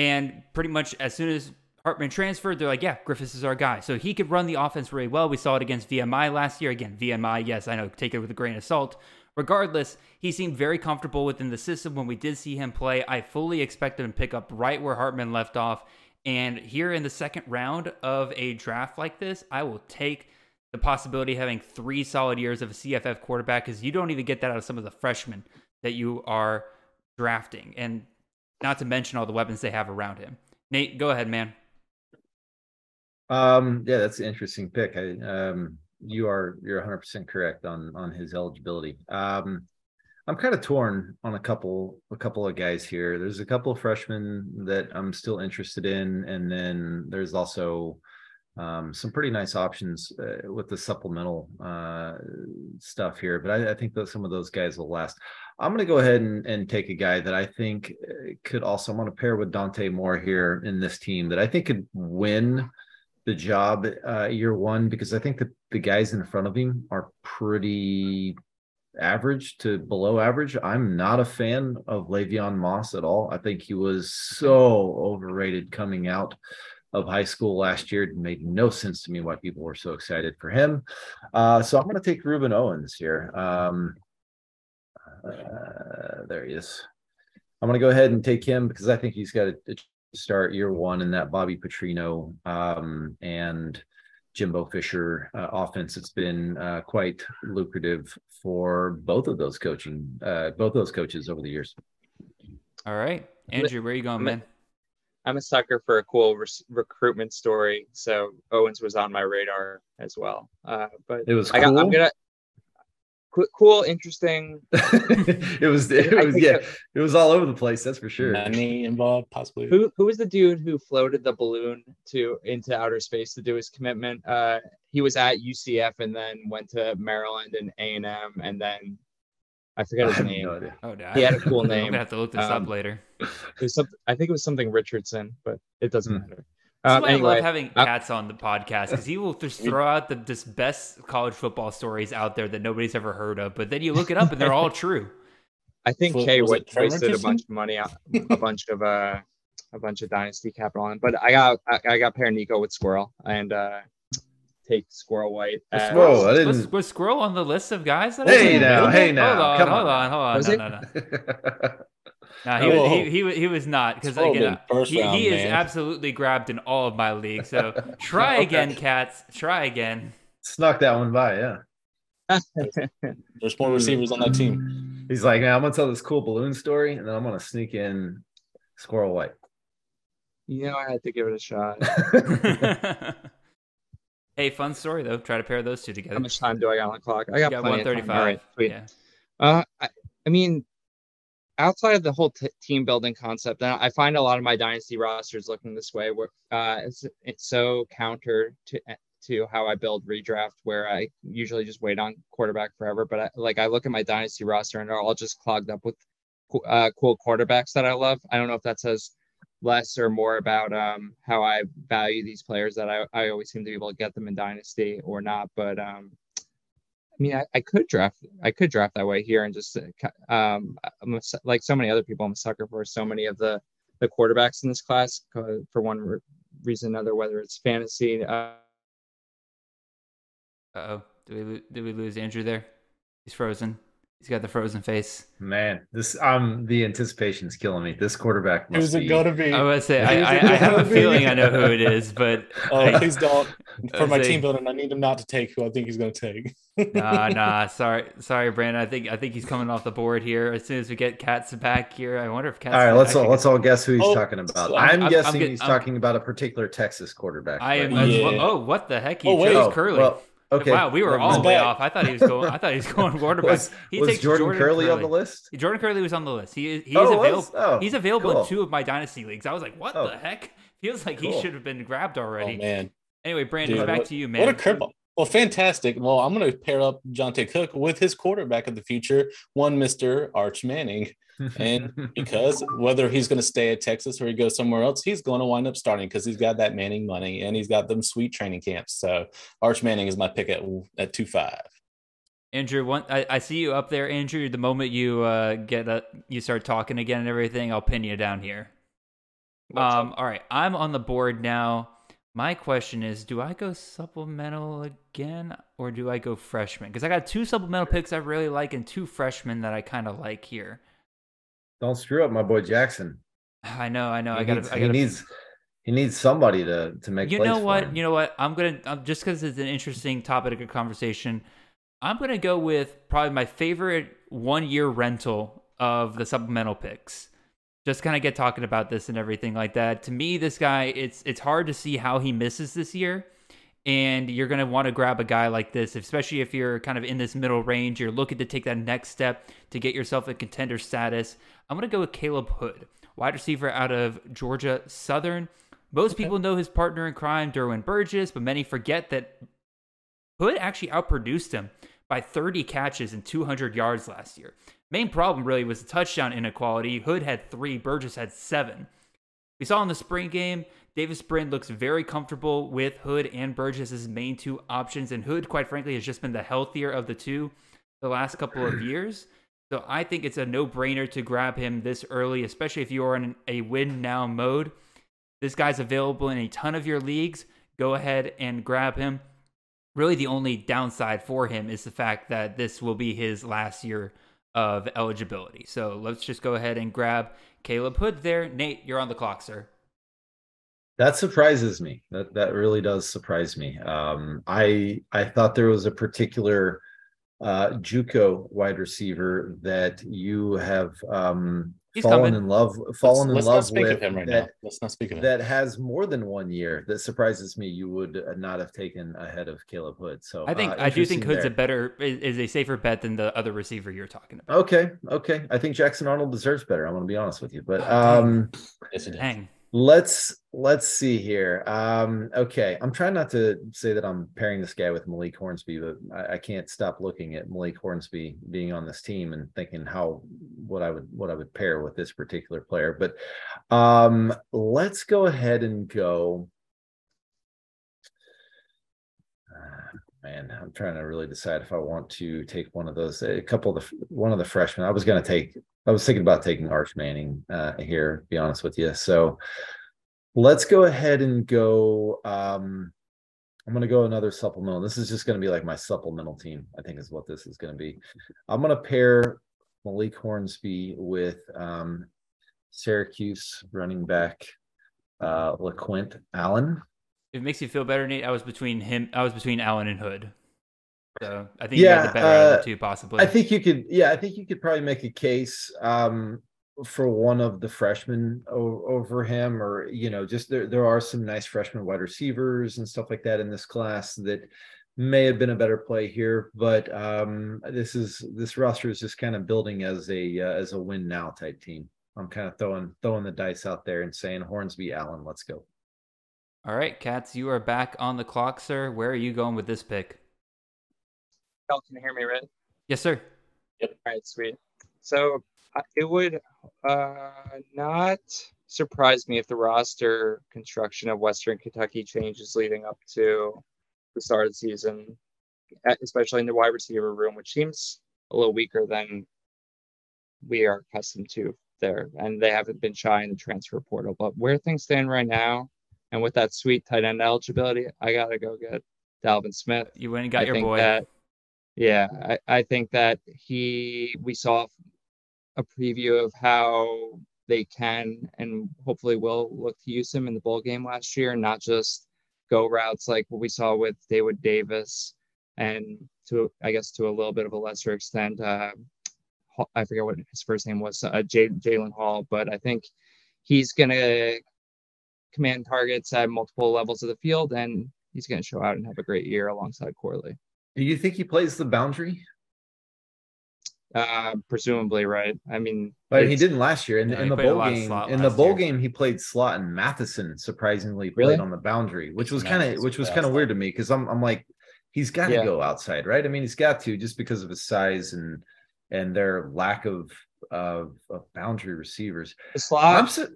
and pretty much as soon as Hartman transferred, they're like, yeah, Griffis is our guy. So he could run the offense really well. We saw it against VMI last year. Again, VMI, yes, I know, take it with a grain of salt. Regardless, he seemed very comfortable within the system when we did see him play. I fully expected him to pick up right where Hartman left off. And here in the second round of a draft like this, I will take the possibility of having three solid years of a CFF quarterback because you don't even get that out of some of the freshmen that you are drafting. And not to mention all the weapons they have around him. Nate, go ahead, man. Um, yeah, that's an interesting pick. I, um, you are you're 100 percent correct on on his eligibility. Um, I'm kind of torn on a couple a couple of guys here. There's a couple of freshmen that I'm still interested in, and then there's also um, some pretty nice options uh, with the supplemental uh, stuff here. But I, I think that some of those guys will last. I'm going to go ahead and, and take a guy that I think uh, could also. I'm going to pair with Dante Moore here in this team that I think could win the job uh, year one because I think that the guys in front of him are pretty average to below average. I'm not a fan of Le'Veon Moss at all. I think he was so overrated coming out of high school last year. It made no sense to me why people were so excited for him. Uh, so I'm going to take Rueben Owens here. Um, uh, there he is. I'm going to go ahead and take him because I think he's got a, a start year one in that Bobby Petrino um, and Jimbo Fisher uh, offense. It's been uh, quite lucrative for both of those coaching, uh, both those coaches over the years. All right. Andrew, where are you going, I'm a- man? I'm a sucker for a cool re- recruitment story, so Owens was on my radar as well. Uh, but It was I got, I'm gonna cool, cool, interesting. it was, it was, yeah, that- it was all over the place. That's for sure. Money involved, possibly. Who who was the dude who floated the balloon to into outer space to do his commitment? Uh, he was at UCF and then went to Maryland and A and M, and then I I forget his have name. no. Oh, no, He had a cool I'm name. gonna have to look this Um, up later. It was something. I think it was something Richardson, but it doesn't Hmm. matter. That's Um, why I love having uh, Katz on the podcast because he will just throw out the just best college football stories out there that nobody's ever heard of. But then you look it up and they're all true. I think Was- Kay was wa- it Trevor wasted a bunch of money a bunch of uh a bunch of dynasty capital on, but I got I, I got pair Nico with Squirrel and uh take Squirrel White. As- Whoa, I Was, didn't. was Squirrel on the list of guys? That Hey said? now, hey now, Hold on, come hold on. on, hold on. Was no, no, no. No, he, was, he, he, was- he was not because again, been he, round, he is absolutely grabbed in all of my leagues. So try Okay. again, Katz. Try again. Snuck that one by, yeah. There's more receivers on that team. He's like, man, I'm gonna tell this cool balloon story, and then I'm gonna sneak in Squirrel White. You know, I had to give it a shot. hey, fun story though. Try to pair those two together. How much time do I got on the clock? I got, You got plenty one of time. thirty-five. All right, sweet. Yeah. Uh, I, I mean, outside of the whole t- team building concept, and I find a lot of my dynasty rosters looking this way, where uh, it's it's so counter to to how I build redraft, where I usually just wait on quarterback forever. But I, like I look at my dynasty roster, and they're all just clogged up with uh, cool quarterbacks that I love. I don't know if that says less or more about um, how I value these players that I, I always seem to be able to get them in dynasty or not. But um, I mean, I, I could draft, I could draft that way here and just uh, um, a, like so many other people, I'm a sucker for so many of the the quarterbacks in this class for one re- reason or another, whether it's fantasy. Uh, oh. Did we did we lose Andrew there? He's frozen. He's got the frozen face. Man, this um the anticipation's killing me. This quarterback must Who's it be going to be? I would say I, I, I have a feeling I know who it is, but Oh, I- please don't. For my I'd say- team building, I need him not to take who I think he's going to take. nah, nah. Sorry, sorry, Brandon. I think I think he's coming off the board here. As soon as we get Katz back here, I wonder if Katz. all right, let's all let's all guess who he's Oh, talking about. I'm, I'm- I'm guessing get- he's I'm- talking about a particular Texas quarterback. I am. but- Yeah. well- oh, what the heck? He Oh, wait. chose Oh, Curley. well, okay. Wow, we were all He's way off. I thought he was going. I thought he was going quarterback. Was, he was takes Jordan, Curley on the list? Jordan Curley was on the list. He he oh, is Oh, available. was? Oh, he's available cool. in two of my dynasty leagues. I was like, what Oh. the heck? Feels like he should have been grabbed already. oh, already. man. anyway, Brandon, Dude, back what- to you, man. What a curveball. Well, fantastic. Well, I'm going to pair up Jonte Cook with his quarterback of the future, one Mr. Arch Manning. And because whether he's going to stay at Texas or he goes somewhere else, he's going to wind up starting because he's got that Manning money and he's got them sweet training camps. So Arch Manning is my pick at at two five. Andrew, one, I, I see you up there, Andrew. The moment you uh, get a, you start talking again and everything, I'll pin you down here. Um, all right, I'm on the board now. My question is, do I go supplemental again or do I go freshman? Because I got two supplemental picks I really like and two freshmen that I kind of like here. Don't screw up my boy Jackson. I know, I know. he I got needs, he gotta, needs he needs somebody to to make. You plays know for what? him. You know what? I'm gonna um, just because it's an interesting topic of conversation. I'm gonna go with probably my favorite one year rental of the supplemental picks. Just kind of get talking about this and everything like that. To me, this guy, it's it's hard to see how he misses this year. And you're gonna want to grab a guy like this, especially if you're kind of in this middle range. You're looking to take that next step to get yourself a contender status. I'm gonna go with Khaleb Hood, wide receiver out of Georgia Southern. Most people know his partner in crime, Derwin Burgess, but many forget that Hood actually outproduced him by 30 catches and 200 yards last year. Main problem really was the touchdown inequality. Hood had three, Burgess had seven. We saw in the spring game, Davis Brin looks very comfortable with Hood and Burgess as main two options, and Hood, quite frankly, has just been the healthier of the two the last couple of years. So I think it's a no-brainer to grab him this early, especially if you are in a win now mode. This guy's available in a ton of your leagues. Go ahead and grab him. Really, the only downside for him is the fact that this will be his last year of eligibility. So let's just go ahead and grab Khaleb Hood there. Nate, you're on the clock, sir. That surprises me. That that really does surprise me. Um, I I thought there was a particular uh, JUCO wide receiver that you have um, He's fallen coming. in love fallen let's, in let's love not speak with of him right that, now. Let's not speak of him. that has more than one year. That surprises me. You would uh, not have taken ahead of Khaleb Hood. So I think uh, I do think Hood's a better is, is a safer bet than the other receiver you're talking about. Okay, okay. I think Jackson Arnold deserves better. I'm going to be honest with you, but Oh, um, Yes. Dang. Let's let's see here. Um, okay, I'm trying not to say that I'm pairing this guy with Malik Hornsby, but I, I can't stop looking at Malik Hornsby being on this team and thinking how what I would what I would pair with this particular player. But um, let's go ahead and go. Uh, Man, I'm trying to really decide if I want to take one of those. A couple of the one of the freshmen. I was going to take. I was thinking about taking Arch Manning uh, here. To be honest with you, so let's go ahead and go. Um, I'm going to go another supplemental. This is just going to be like my supplemental team. I think is what this is going to be. I'm going to pair Malik Hornsby with um, Syracuse running back uh, LeQuint Allen. It makes you feel better, Nate, I was between him. I was between Allen and Hood. So I think you got Yeah, the better out of uh, the two, possibly. I think you could, yeah, I think you could probably make a case. Um, for one of the freshmen o- over him, or you know, just there there are some nice freshman wide receivers and stuff like that in this class that may have been a better play here. But um, this is this roster is just kind of building as a uh, as a win now type team. I'm kind of throwing throwing the dice out there and saying Hornsby Allen, let's go. All right, Katz, you are back on the clock, sir. Where are you going with this pick? Y'all can hear me, right? Yes, sir. All right, sweet. So it would uh, not surprise me if the roster construction of Western Kentucky changes leading up to the start of the season, especially in the wide receiver room, which seems a little weaker than we are accustomed to there. And they haven't been shy in the transfer portal. But where things stand right now, and with that sweet tight end eligibility, I got to go get Dalvin Smith. You went and got I your boy. That, yeah, I, I think that he we saw a preview of how they can and hopefully will look to use him in the bowl game last year, not just go routes like what we saw with Daewood Davis, and to I guess to a little bit of a lesser extent, uh, I forget what his first name was, uh, Jalen Hall, but I think he's gonna command targets at multiple levels of the field, and he's gonna show out and have a great year alongside Corley. Do you think he plays the boundary? Uh, presumably, right? I mean, But he didn't last year. In, No, in the bowl game, in the bowl year. game, he played slot, and Matheson surprisingly played Really? on the boundary, which was kind of which was kind of weird to me because I'm I'm like, he's got to Yeah. go outside, right? I mean, he's got to just because of his size and and their lack of of, of boundary receivers. the slot I'm so,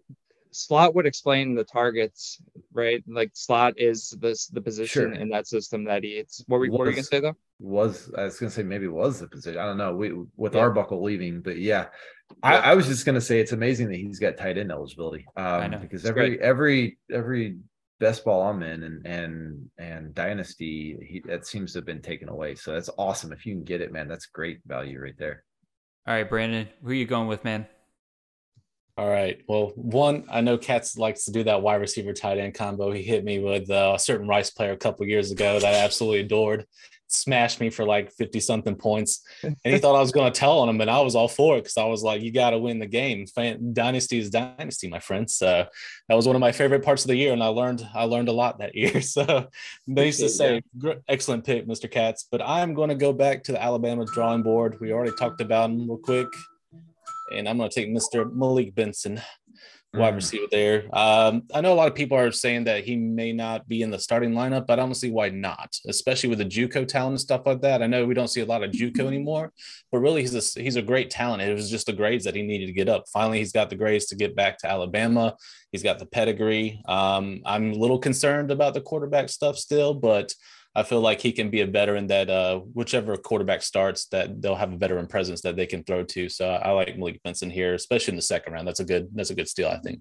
slot would explain the targets, right? Like slot is this the position Sure. in that system that he. It's what were, what were you gonna say though? was I was gonna say maybe was the position. I don't know. We with Yeah. Arbuckle leaving, but yeah, I, Yeah. I was just gonna say it's amazing that he's got tight end eligibility. Um, know. because It's every great. every every best ball I'm in and and and dynasty he that seems to have been taken away. So that's awesome. If you can get it, man, that's great value right there. All right, Brandon, who are you going with, man? All right. Well, one, I know Katz likes to do that wide receiver tight end combo. He hit me with uh, a certain Rice player a couple years ago that I absolutely adored. Smashed me for like 50 something points. And he thought I was going to tell on him, and I was all for it because I was like, you got to win the game. Fan- dynasty is dynasty, my friends. So that was one of my favorite parts of the year. And I learned, I learned a lot that year. So they used to say, excellent pick, Mr. Katz. But I'm going to go back to the Alabama drawing board. We already talked about him real quick and I'm going to take Mr. Malik Benson, wide Mm. receiver there. Um, I know a lot of people are saying that he may not be in the starting lineup, but I don't see why not, especially with the JUCO talent and stuff like that. I know we don't see a lot of JUCO anymore, but really he's a he's a great talent. It was just the grades that he needed to get up. Finally, he's got the grades to get back to Alabama. He's got the pedigree. Um, I'm a little concerned about the quarterback stuff still, but I feel like he can be a veteran that uh, whichever quarterback starts, that they'll have a veteran presence that they can throw to. So I like Malik Benson here, especially in the second round. That's a good that's a good steal, I think.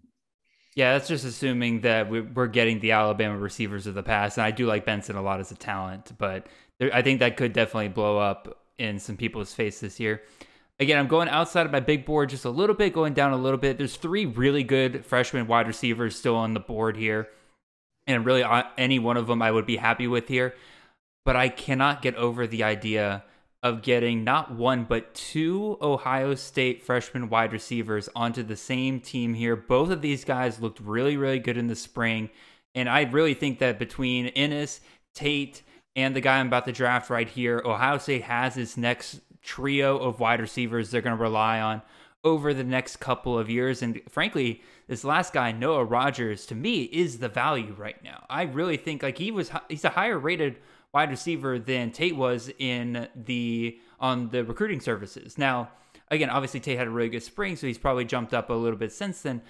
Yeah, that's just assuming that we- we're getting the Alabama receivers of the past. And I do like Benson a lot as a talent, but there, I think that could definitely blow up in some people's face this year. Again, I'm going outside of my big board just a little bit, going down a little bit. There's three really good freshman wide receivers still on the board here. And really, uh, any one of them I would be happy with here. But I cannot get over the idea of getting not one, but two Ohio State freshman wide receivers onto the same team here. Both of these guys looked really, really good in the spring. And I really think that between Inniss, Tate, and the guy I'm about to draft right here, Ohio State has its next trio of wide receivers they're going to rely on over the next couple of years. And frankly, this last guy, Noah Rogers, to me is the value right now. I really think like he was, he's a higher rated wide receiver than Tate was in the on the recruiting services. Now, again, obviously Tate had a really good spring, so he's probably jumped up a little bit since then.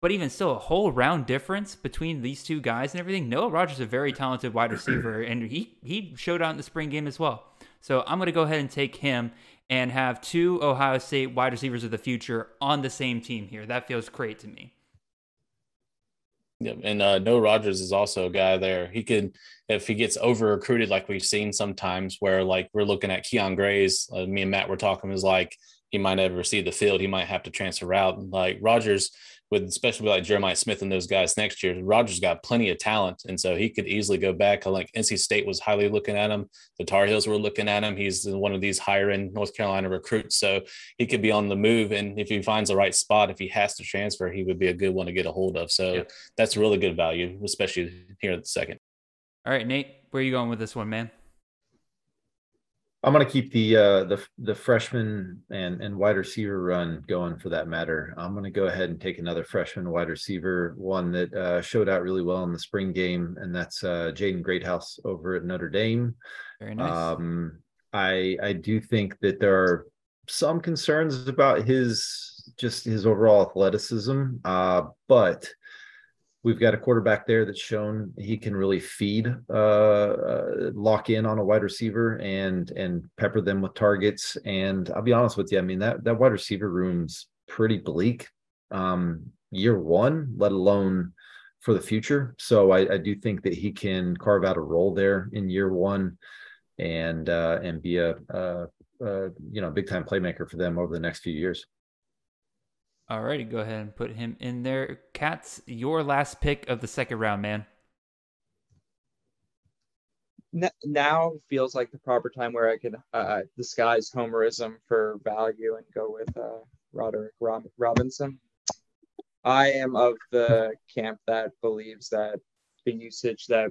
But even still, a whole round difference between these two guys and everything. Noah Rogers is a very talented wide receiver, and he he showed out in the spring game as well. So I'm going to go ahead and take him and have two Ohio State wide receivers of the future on the same team here. That feels great to me. Yeah, and uh, Noah Rogers is also a guy there. He could, if he gets over recruited, like we've seen sometimes, where like we're looking at Kyion Grayes. Uh, me and Matt were talking is like he might never see the field. He might have to transfer out. Like Rogers, with especially like Jeremiah Smith and those guys next year, Rogers got plenty of talent. And so he could easily go back. I like NC State was highly looking at him. The Tar Heels were looking at him. He's one of these higher end North Carolina recruits. So he could be on the move. And if he finds the right spot, if he has to transfer, he would be a good one to get a hold of. So yeah. that's really good value, especially here at the second. All right, Nate, where are you going with this one, man? I'm going to keep the uh, the the freshman and and wide receiver run going for that matter. I'm going to go ahead and take another freshman wide receiver, one that uh, showed out really well in the spring game, and that's uh, Jaden Greathouse over at Notre Dame. Very nice. Um, I I do think that there are some concerns about his just his overall athleticism, uh, but We've got a quarterback there that's shown he can really feed, uh, uh, lock in on a wide receiver and and pepper them with targets. And I'll be honest with you, I mean that that wide receiver room's pretty bleak. Um, year one, let alone for the future. So I, I do think that he can carve out a role there in year one, and uh, and be a, a, a you know big time playmaker for them over the next few years. Alrighty, go ahead and put him in there. Katz, your last pick of the second round, man. Now feels like the proper time where I can uh, disguise homerism for value and go with uh, Roderick Rob- Robinson. I am of the camp that believes that the usage that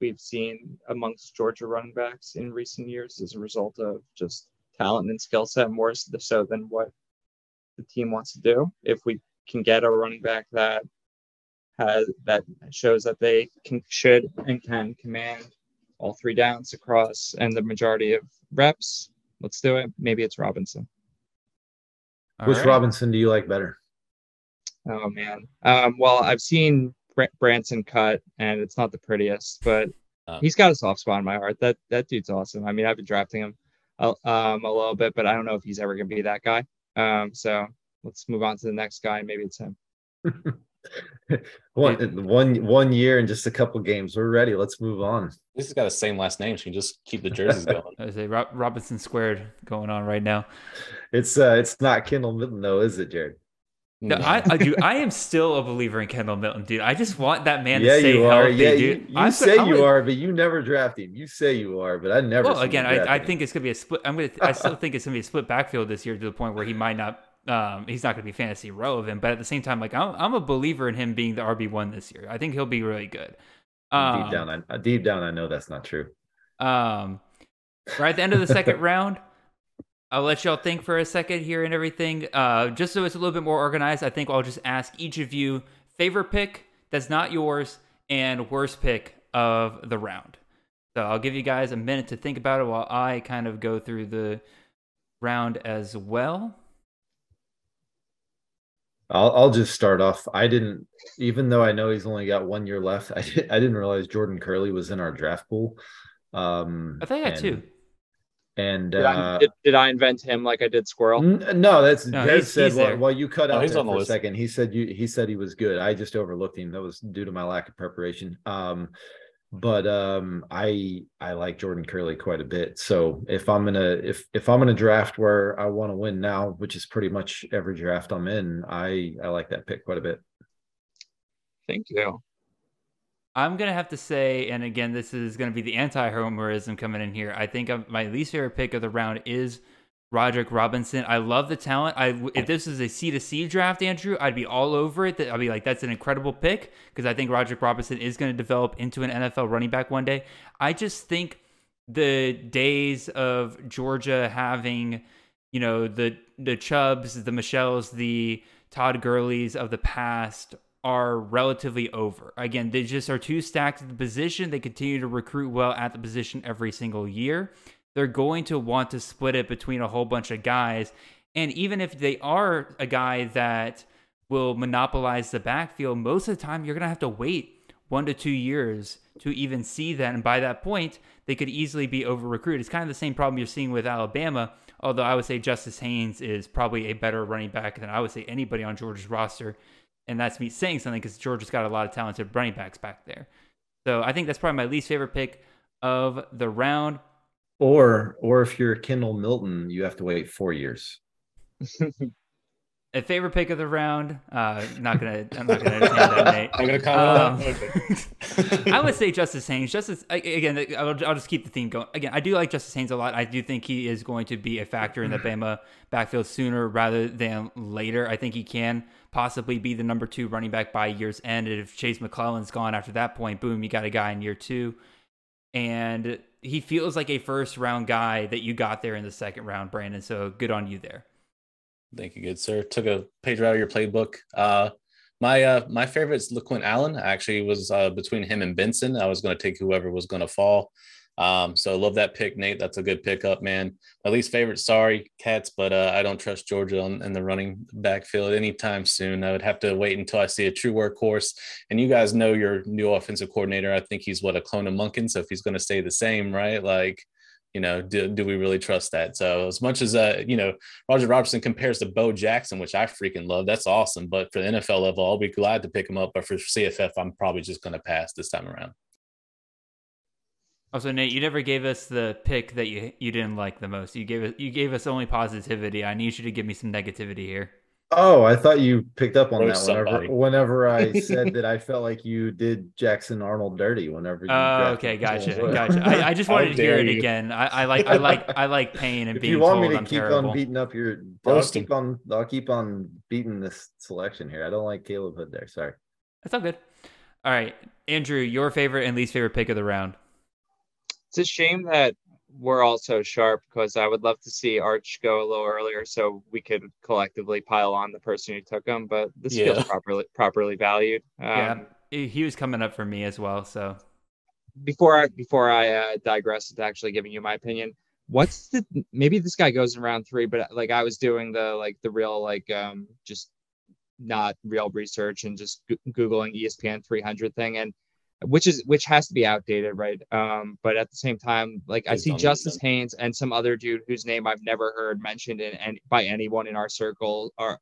we've seen amongst Georgia running backs in recent years is a result of just talent and skill set more so than what the team wants to do. If we can get a running back that has that shows that they can should and can command all three downs across and the majority of reps, let's do it. Maybe it's Robinson. All Which right. Robinson do you like better? Oh man. Um, well, I've seen Branson cut, and it's not the prettiest, but oh. he's got a soft spot in my heart. That that dude's awesome. I mean, I've been drafting him a, um, a little bit, but I don't know if he's ever gonna be that guy. Um, so let's move on to the next guy. Maybe it's him. one one one year and just a couple games. We're ready. Let's move on. This has got the same last name. So you just keep the jerseys going. I say Robinson squared going on right now. It's uh it's not Kendall Milton though, is it, Jared? No, I, I do. I am still a believer in Kendall Milton, dude. I just want that man yeah, to stay you are. healthy, yeah, dude. You, you say you are, but you never draft him. You say you are, but I never. Well, again, I, I, think it's gonna be a split. I'm gonna. I still think it's gonna be a split backfield this year to the point where he might not. Um, he's not gonna be fantasy relevant, but at the same time, like I'm, I'm a believer in him being the RB one this year. I think he'll be really good. Um, deep down, I, deep down, I know that's not true. Um, right at the end of the second round, I'll let y'all think for a second here and everything. Uh, just so it's a little bit more organized, I think I'll just ask each of you favorite pick that's not yours and worst pick of the round. So I'll give you guys a minute to think about it while I kind of go through the round as well. I'll I'll just start off. I didn't, even though I know he's only got one year left. I I didn't realize Jordan Curley was in our draft pool. Um, I think I too. And did, uh, I, did, did, I invent him like I did Squirrel? N- no, that's no, Jared said. Well, well, you cut out there for a second. He said you. He said he was good. I just overlooked him. That was due to my lack of preparation. Um, but um, I I like Jordan Curley quite a bit. So if I'm gonna if if I'm gonna draft where I want to win now, which is pretty much every draft I'm in, I I like that pick quite a bit. Thank you. I'm gonna have to say, and again, this is gonna be the anti-homerism coming in here. I think my least favorite pick of the round is Roderick Robinson. I love the talent. I if this is a C to C draft, Andrew, I'd be all over it. I'd be like, that's an incredible pick because I think Roderick Robinson is going to develop into an NFL running back one day. I just think the days of Georgia having, you know, the the Chubbs, the Michels, the Todd Gurley's of the past are relatively over. Again, they just are too stacked at the position. They continue to recruit well at the position every single year. They're going to want to split it between a whole bunch of guys. And even if they are a guy that will monopolize the backfield, most of the time you're going to have to wait one to two years to even see that. And by that point, they could easily be over recruited. It's kind of the same problem you're seeing with Alabama, although I would say Justice Haynes is probably a better running back than I would say anybody on Georgia's roster and that's me saying something because Georgia's got a lot of talented running backs back there. So I think that's probably my least favorite pick of the round. Or, or if you're Kendall Milton, you have to wait four years. A favorite pick of the round. Uh, not gonna. I'm not gonna entertain that, Nate. I'm gonna comment Um. I would say Justice Haynes. Justice again. I'll, I'll just keep the theme going. Again, I do like Justice Haynes a lot. I do think he is going to be a factor in the Bama backfield sooner rather than later. I think he can possibly be the number two running back by year's end. And if Chase McClellan's gone after that point, boom, you got a guy in year two. And he feels like a first round guy that you got there in the second round, Brandon. So good on you there. Thank you, good sir. Took a page out of your playbook. Uh, my uh, my favorite is LeQuint Allen. Actually, was uh, between him and Benson. I was going to take whoever was going to fall. Um, so I love that pick, Nate. That's a good pickup, man. My least favorite, sorry, Katz, but uh, I don't trust Georgia on, in the running backfield anytime soon. I would have to wait until I see a true workhorse. And you guys know your new offensive coordinator. I think he's what a clone of Monken. So if he's going to stay the same, right? Like, you know, do, do we really trust that? So as much as uh, you know, Roger Robertson compares to Bo Jackson, which I freaking love. That's awesome. But for the NFL level, I'll be glad to pick him up. But for CFF, I'm probably just going to pass this time around. Also, Nate, you never gave us the pick that you you didn't like the most. You gave us you gave us only positivity. I need you to give me some negativity here. Oh, I thought you picked up on Roast that whenever somebody. whenever I said that I felt like you did Jackson Arnold dirty whenever you Oh, drafted okay, James gotcha, gotcha. I, I just wanted to hear dare it again. I, I like I like I like pain and if being you want me to I'm keep terrible. on beating up your I'll keep on I'll keep on beating this selection here. I don't like Caleb Hood there. Sorry. That's all good. All right, Andrew, your favorite and least favorite pick of the round. It's a shame that we're all so sharp because I would love to see Arch go a little earlier so we could collectively pile on the person who took him. But this Yeah. feels properly properly valued. Um, yeah, he was coming up for me as well. So before I before I uh, digress into actually giving you my opinion, what's the maybe this guy goes in round three, but like I was doing the like the real like um just not real research and just googling ESPN 300 thing and which is which has to be outdated, right? Um, but at the same time, like I see Justice. Haynes and some other dude whose name I've never heard mentioned in and by anyone in our circle or,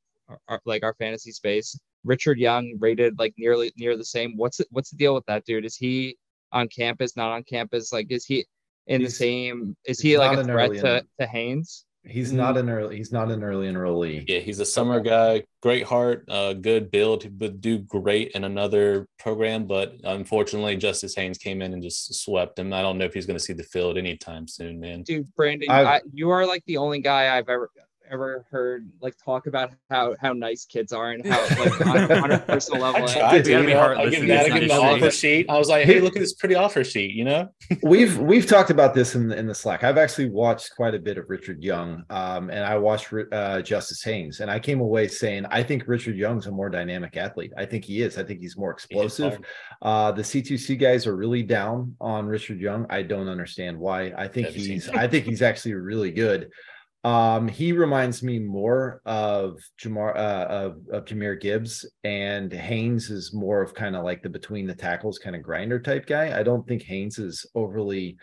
or like our fantasy space. Richard Young rated like nearly near the same. What's the, what's the deal with that dude? Is he on campus, not on campus? Like, is he in He's- the same? Is he like a threat to, to Haynes? He's Mm-hmm. not an early he's not an early enrollee. Yeah, he's a summer guy, great heart, uh, good build. He would do great in another program, but unfortunately, Justice Haynes came in and just swept him. I don't know if he's going to see the field anytime soon, man. Dude, Brandon, I, you are like the only guy I've ever ever heard like talk about how how nice kids are and how like on, on a personal level. I tried to. You be know, I give in that, this I give him offer sheet. I was like, hey, look at this pretty offer sheet, you know? we've we've talked about this in the, in the Slack. I've actually watched quite a bit of Richard Young, um, and I watched uh, Justice Haynes, and I came away saying I think Richard Young's a more dynamic athlete. I think he is. I think he's more explosive. hard. Uh, the C2C guys are really down on Richard Young. I don't understand why. I think Never he's. I think he's actually really good. Um, he reminds me more of Jamar uh, of, of Jahmyr Gibbs, and Haynes is more of kind of like the between the tackles kind of grinder type guy. I don't think Haynes is overly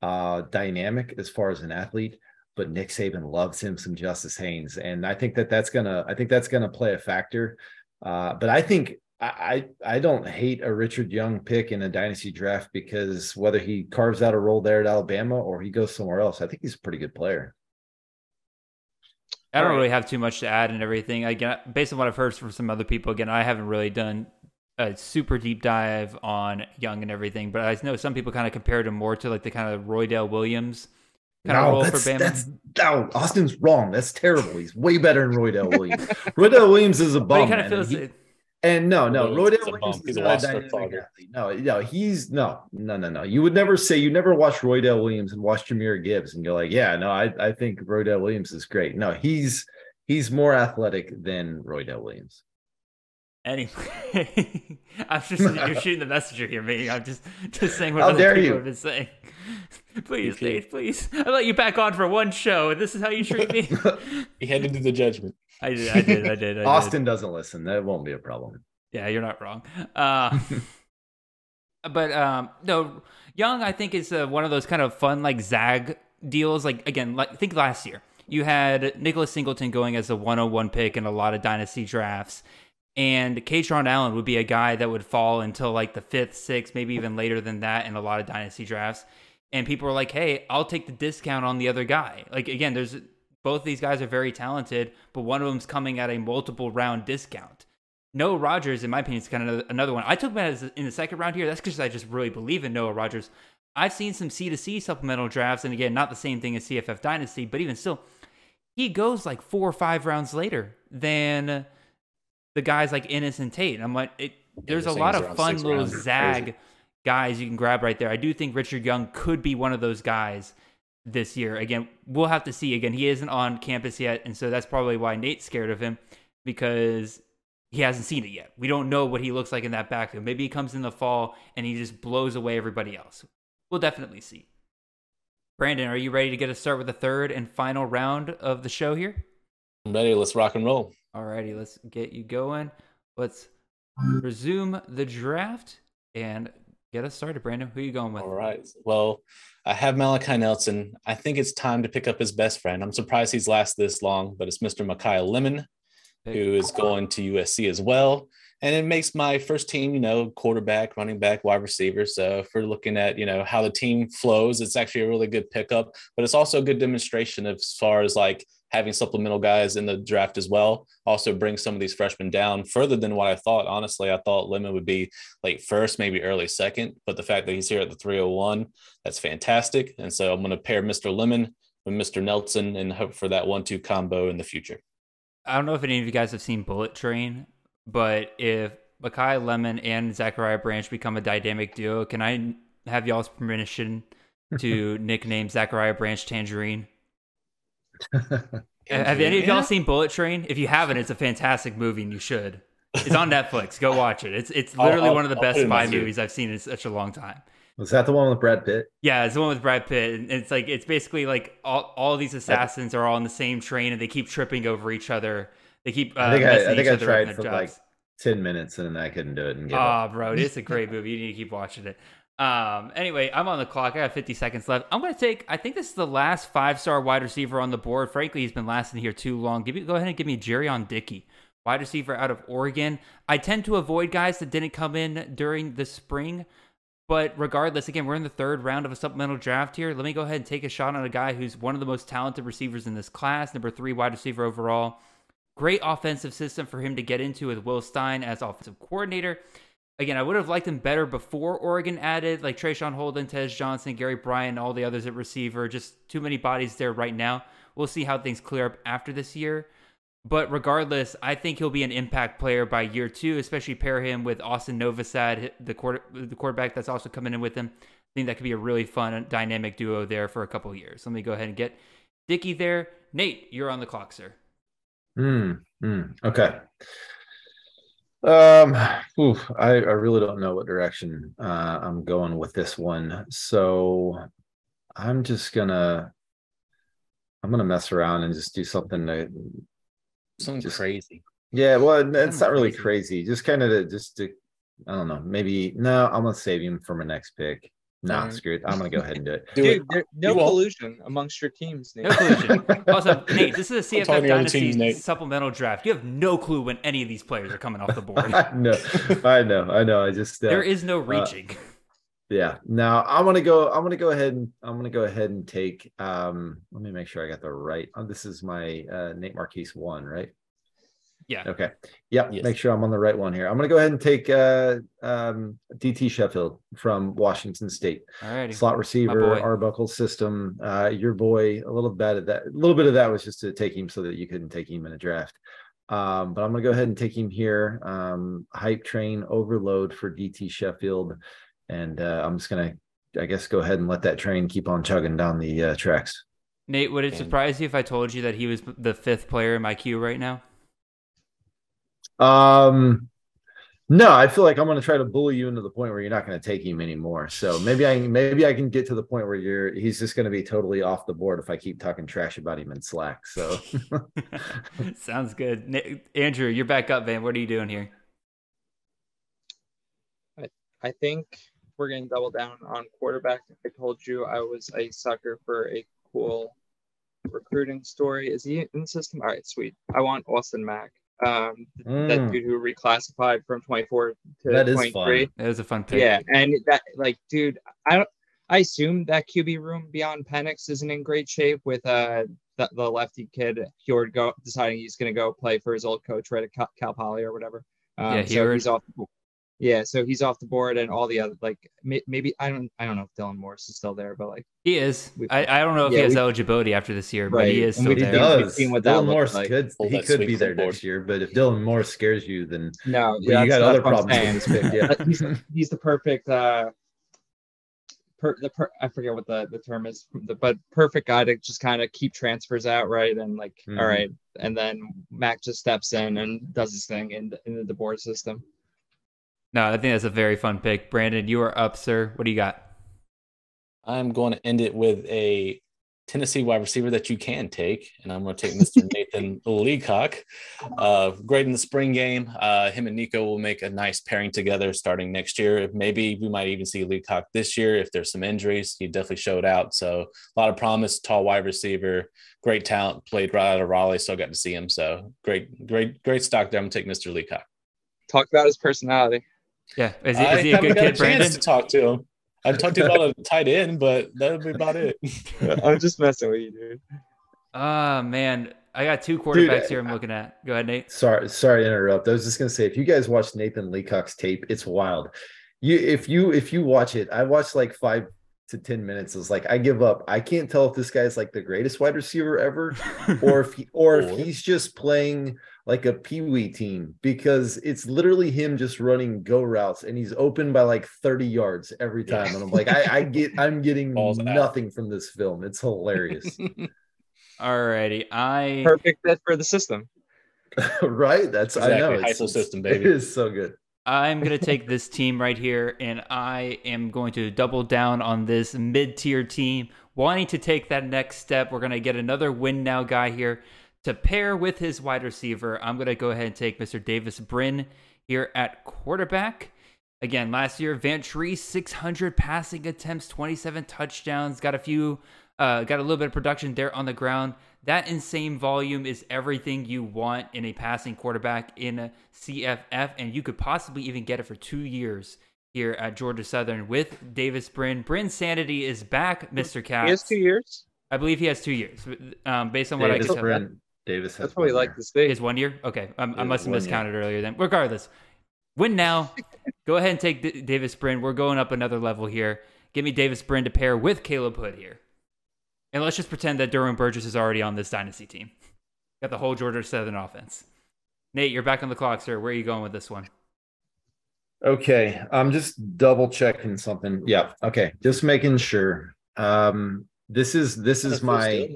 uh, dynamic as far as an athlete, but Nick Saban loves him some Justice Haynes, and I think that that's gonna I think that's gonna play a factor. Uh, but I think I, I I don't hate a Richard Young pick in a dynasty draft because whether he carves out a role there at Alabama or he goes somewhere else, I think he's a pretty good player. I don't right. really have too much to add and everything. Again, based on what I've heard from some other people, again, I haven't really done a super deep dive on Young and everything, but I know some people kind of compared him more to like the kind of Roydell Williams kind of No, role for that's, Bama. that's no, Austin's wrong. That's terrible. He's way better than Roydell Williams. Roydell Williams is a but he bum. kind of feels he- it. And no, no, Williams is Roydell Williams is He's not a dynamic father. athlete. No, no, he's no, no, no, no. You would never say you never watch Roydell Williams and watch Jahmyr Gibbs and you're like, yeah, no, I, I think Roydell Williams is great. No, he's he's more athletic than Roy Roydell Williams. Anyway, I'm just you're shooting the messenger here, me. I'm just just saying what How other dare people you. have been saying. please, You Dave, please. I let you back on for one show, and this is how you treat me. He had to do the judgment. I did, I did, I did. I did. Austin doesn't listen. That won't be a problem. Yeah, you're not wrong. Uh, but um, no, Young, I think is uh, one of those kind of fun like zag deals. Like again, like think last year you had Nicholas Singleton going as a 101 pick in a lot of dynasty drafts, and Kaytron Allen would be a guy that would fall until like the fifth, sixth, maybe even later than that in a lot of dynasty drafts. And people were like, "Hey, I'll take the discount on the other guy." Like again, there's Both of these guys are very talented, but one of them's coming at a multiple round discount. Noah Rogers, in my opinion, is kind of another one. I took him as in the second round here. That's because I just really believe in Noah Rogers. I've seen some C to C supplemental drafts, and again, not the same thing as CFF Dynasty, but even still, he goes like four or five rounds later than the guys like Inniss and Tate. And I'm like, it, there's a lot of fun little zag guys you can grab right there. I do think Richard Young could be one of those guys this year. Again, we'll have to see. Again, he isn't on campus yet, and so that's probably why Nate's scared of him because he hasn't seen it yet. We don't know what he looks like in that backfield. Maybe he comes in the fall and he just blows away everybody else. We'll definitely see. Brandon, are you ready to get us start with the third and final round of the show here? I'm ready. Let's rock and roll. All righty, let's get you going. Let's resume the draft and get us started. Brandon, who are you going with? All right. Well, I have Malachi Nelson. I think it's time to pick up his best friend. I'm surprised he's lasted this long, but it's Mr. Makai Lemon, who is going to USC as well. And it makes my first team, you know, quarterback, running back, wide receiver. So if we're looking at, you know, how the team flows, it's actually a really good pickup, but it's also a good demonstration as far as like having supplemental guys in the draft as well. Also brings some of these freshmen down further than what I thought. Honestly, I thought Lemon would be late first, maybe early second, but the fact that he's here at the 301, that's fantastic. And so I'm going to pair Mr. Lemon with Mr. Nelson and hope for that one-two combo in the future. I don't know if any of you guys have seen Bullet Train, but if Makai Lemon and Zachariah Branch become a dynamic duo, can I have y'all's permission to nickname Zachariah Branch Tangerine? Have any of y'all seen Bullet Train? If you haven't, it's a fantastic movie and you should. It's on Netflix. Go watch it. It's it's literally I'll- one of the I'll best it in spy movies I've seen in such a long time. Was that the one with Brad Pitt? Yeah, it's the one with Brad Pitt. And it's like it's basically like all, all these assassins are all on the same train and they keep tripping over each other. They keep uh, I think messing I, I each think I other tried for jobs. like ten minutes and then I couldn't do it and give Oh, up. bro, it's a great movie. You need to keep watching it. Um, anyway, I'm on the clock. I got 50 seconds left. I'm gonna take. I think this is the last five star wide receiver on the board. Frankly, he's been lasting here too long. Give me, go ahead and give me Jurrion Dickey, wide receiver out of Oregon. I tend to avoid guys that didn't come in during the spring. But regardless, again, we're in the third round of a supplemental draft here. Let me go ahead and take a shot on a guy who's one of the most talented receivers in this class, number three wide receiver overall. Great offensive system for him to get into with Will Stein as offensive coordinator. Again, I would have liked him better before Oregon added like Traeshon Holden, Tez Johnson, Gary Bryant, all the others at receiver. Just too many bodies there right now. We'll see how things clear up after this year. But regardless, I think he'll be an impact player by year two, especially pair him with Austin Novosad, the quarter, the quarterback that's also coming in with him. I think that could be a really fun dynamic duo there for a couple years. Let me go ahead and get Dickey there. Nate, you're on the clock, sir. Hmm. hmm, Okay. Um, oof, I, I really don't know what direction uh, I'm going with this one. So I'm just gonna I'm gonna mess around and just do something that Something Just- crazy. yeah, well it's not really crazy. crazy. Just kind of just to I don't know, maybe no, I'm gonna save him for my next pick. Nah, Alright. screw it. I'm gonna go ahead and do it. Do Dude, there, no You won't. collusion amongst your teams, Nate. No collusion. also, Nate, this is a I'm CFF to other teams, Dynasty supplemental draft. You have no clue when any of these players are coming off the board. no, I know, I know. I just uh, there is no reaching. Yeah. Now I'm gonna go. I'm gonna go ahead and I'm gonna go ahead and take. Um, let me make sure I got the right. Oh, this is my uh, Nate Marchese one, right? Yeah. Okay. Yep. Yes. Make sure I'm on the right one here. I'm gonna go ahead and take uh, um, DT Sheffield from Washington State, All right. slot receiver. Arbuckle system. Uh, your boy. A little bit of that. A little bit of that was just to take him so that you couldn't take him in a draft. Um, but I'm gonna go ahead and take him here. Um, hype train overload for DT Sheffield, and uh, I'm just gonna, I guess, go ahead and let that train keep on chugging down the uh, tracks. Nate, would it surprise you if I told you that he was the fifth player in my queue right now? Um, no, I feel like I'm gonna try to bully you into the point where you're not gonna take him anymore. So maybe I maybe I can get to the point where you're he's just gonna be totally off the board if I keep talking trash about him in Slack. So Sounds good. Andrew, you're back up, man. What are you doing here? I think we're going to double down on quarterback. I told you I was a sucker for a cool recruiting story. Is he in the system? All right, sweet. I want Austin Mack. Um, that Mm. dude who reclassified from 24 to That is 23. fun. That was a fun pick. Yeah, and that like, dude, I don't. I assume that QB room beyond Penix isn't in great shape with uh the, the lefty kid Huard go deciding he's going to go play for his old coach right at Cal, Cal Poly or whatever. Um, Yeah, so Huard. he's off. The, bo- yeah, so he's off the board, and all the other like maybe I don't I don't know if Dylan Morris is still there, but like He is. We- I, I don't know if he has we- eligibility after this year, but he is still He there. does. seen what that Dylan looks Morris like. could Pull he could be there board. next year, but if Dylan Morris scares you, then no, you got other that's what I'm problems with saying. this pick. Yeah. He's, he's the perfect uh per, the per, I forget what the, the term is but perfect guy to just kind of keep transfers out right and like Mhm. all right and then Mac just steps in and does his thing in the, in the board system No, I think that's a very fun pick. Brandon, you are up, sir. What do you got? I'm going to end it with a Tennessee wide receiver that you can take, and I'm going to take Mr. Nathan Leacock. Uh, great in the spring game. Uh, him and Nico will make a nice pairing together starting next year. Maybe we might even see Leacock this year if there's some injuries. He definitely showed out. So a lot of promise, tall wide receiver, great talent, played right out of Raleigh, so I got to see him. So great, great, great stock there. I'm going to take Mr. Leacock. talk about his personality Yeah, is he, I is he a haven't good got kid, chance Brandon? to talk to him. I've talked to him about a tight end, but that'll be about it. I'm just messing with you dude Ah, man. I got two quarterbacks Dude, here I'm looking at. Go ahead, Nate. Sorry, sorry to interrupt. I was just gonna say, if you guys watch Nathan Leacock's tape, it's wild. You, if you, if you watch it, I watched like five to ten minutes. It's like I give up. I can't tell if this guy's like the greatest wide receiver ever, or if he, or if he's just playing like a pee wee team because it's literally him just running go routes and he's open by like 30 yards every time. And I'm like, I, I get, I'm getting Balls out. nothing from this film. It's hilarious, Alrighty. I perfect fit for the system right? That's I know Exactly. it's, Heupel system, baby. is so good. I'm going to take this team right here, and I am going to double down on this mid tier team, wanting to take that next step. We're going to get another win now guy here to pair with his wide receiver. I'm going to go ahead and take Mr. Davis Brin here at quarterback. Again, last year, Vantry, 600 passing attempts, 27 touchdowns, got a few, uh, got a little bit of production there on the ground. That insane volume is everything you want in a passing quarterback in a CFF, and you could possibly even get it for two years here at Georgia Southern with Davis Brin. Brin's sanity is back, Mr. Katz. he has two years I believe he has two years, um, based on what I Davis can tell. Davis has that's probably one like there. this thing Is one year? Okay, um, I must have one year. miscounted earlier. Then, regardless, win now. Go ahead and take D- Davis Brin. We're going up another level here. Give me Davis Brin to pair with Caleb Hood here, and let's just pretend that Derwin Burgess is already on this dynasty team. Got the whole Georgia Southern offense. Nate, you're back on the clock, sir. Where are you going with this one? Okay, I'm just double checking something. Yeah, okay, just making sure. Um, this is this is my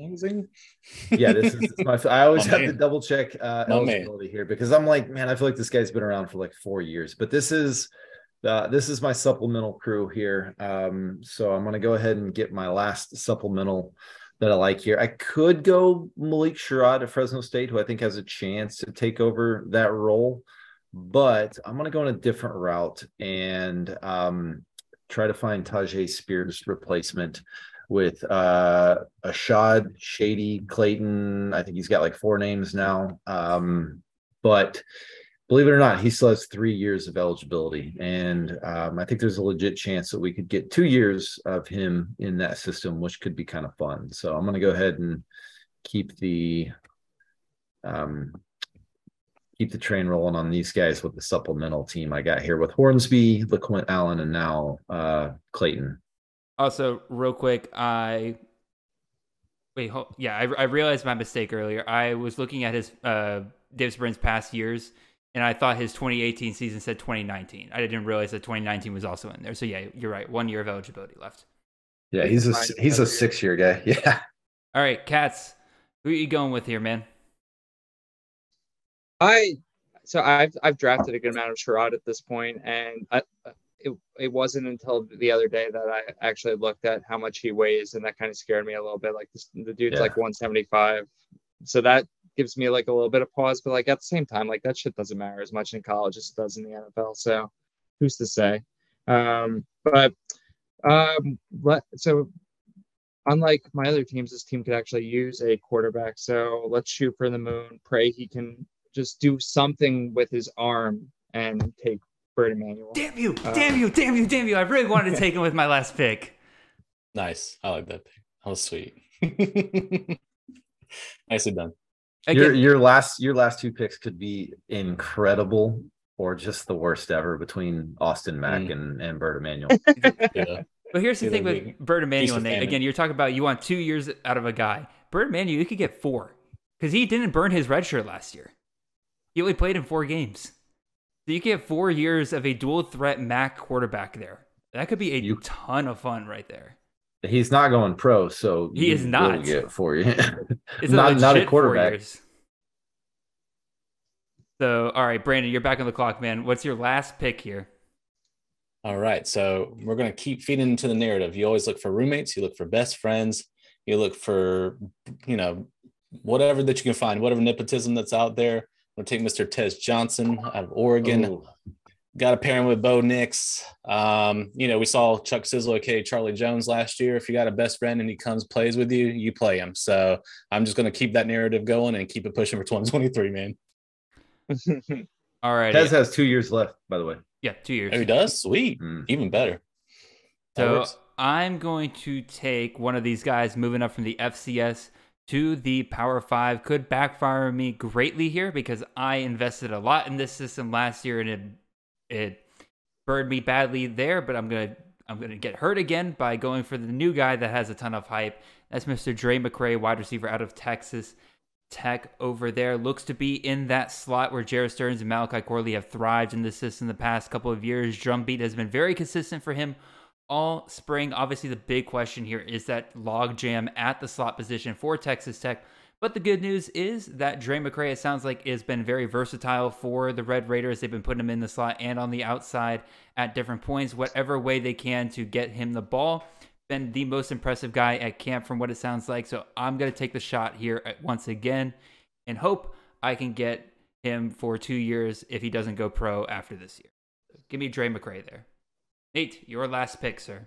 yeah. This is, this is my. I always My have to double check uh, My man. eligibility here because I'm like, man, I feel like this guy's been around for like four years. But this is uh, this is my supplemental crew here. Um, so I'm gonna go ahead and get my last supplemental that I like here. I could go Malik Sherrod at Fresno State, who I think has a chance to take over that role but I'm gonna go in a different route and um, try to find Tyjae Spears' replacement with uh, Ashaad Shady Clayton. I think he's got like four names now, um, but believe it or not, he still has three years of eligibility, and um, I think there's a legit chance that we could get two years of him in that system, which could be kind of fun. So I'm gonna go ahead and keep the um, keep the train rolling on these guys with the supplemental team I got here with Hornsby, LeQuint Allen, and now uh, Clayton. Also, real quick, I wait. Hold, yeah, I, I realized my mistake earlier. I was looking at his uh, Brin's past years, and I thought his 2018 season said 2019. I didn't realize that 2019 was also in there. So yeah, you're right. One year of eligibility left. Yeah, he's a Fine. he's a six year guy. Yeah. All right, Katz. Who are you going with here, man? I so I've I've drafted a good amount of Sherrod at this point, and I, it it wasn't until the other day that I actually looked at how much he weighs, and that kind of scared me a little bit. Like this, the dude's Yeah. like 175, so that gives me like a little bit of pause. But like at the same time, like that shit doesn't matter as much in college as it does in the NFL. So who's to say? Um, but um, let so unlike my other teams, this team could actually use a quarterback. So let's shoot for the moon. Pray he can just do something with his arm and take Bert Emanuel. Damn you! Uh, damn you! Damn you! Damn you! I really wanted to take him with my last pick. Nice. I like that pick. That was sweet. Nicely done. Your Again, your last your last two picks could be incredible or just the worst ever between Austin Mack Mm. and and Bert Emanuel. Yeah. but here's the Yeah, thing with Bert Emanuel, Nate. Again, you're talking about you want two years out of a guy. Bert Emanuel, you could get four because he didn't burn his red shirt last year. He only played in four games. So you get four years of a dual threat Mac quarterback there. That could be a You- ton of fun right there. He's not going pro, so He you is will not. get for you. It's not a not a legit quarterback. years. So, all right, Brandon, you're back on the clock, man. What's your last pick here? All right. So we're going to keep feeding into the narrative. You always look for roommates, you look for best friends, you look for, you know, whatever that you can find, whatever nepotism that's out there. I'm going to take Mr. Tez Johnson out of Oregon. Ooh. Got a pairing with Bo Nix. Um, you know, we saw Chuck Sizzle, aka Charlie Jones, last year. If you got a best friend and he comes plays with you, you play him. So I'm just going to keep that narrative going and keep it pushing for 2023, man. All right. Tez has two years left, by the way. yeah, two years. Oh, he does? Sweet. Mm. Even better. So. I'm going to take one of these guys moving up from the FCS to the Power Five. Could backfire me greatly here because I invested a lot in this system last year and it it burned me badly there. But I'm gonna I'm gonna get hurt again by going for the new guy that has a ton of hype. That's Mr. Drae McCray, wide receiver out of Texas. Tech over there looks to be in that slot where Jerreth Sterns and Malachi Corley have thrived in this system the past couple of years. Drumbeat has been very consistent for him all spring. Obviously, the big question here is that logjam at the slot position for Texas Tech. But the good news is that Drae McCray, it sounds like, has been very versatile for the Red Raiders. They've been putting him in the slot and on the outside at different points, whatever way they can to get him the ball. Been the most impressive guy at camp from what it sounds like. So I'm going to take the shot here once again and hope I can get him for two years if he doesn't go pro after this year. Give me Drae McCray there. Nate, your last pick, sir.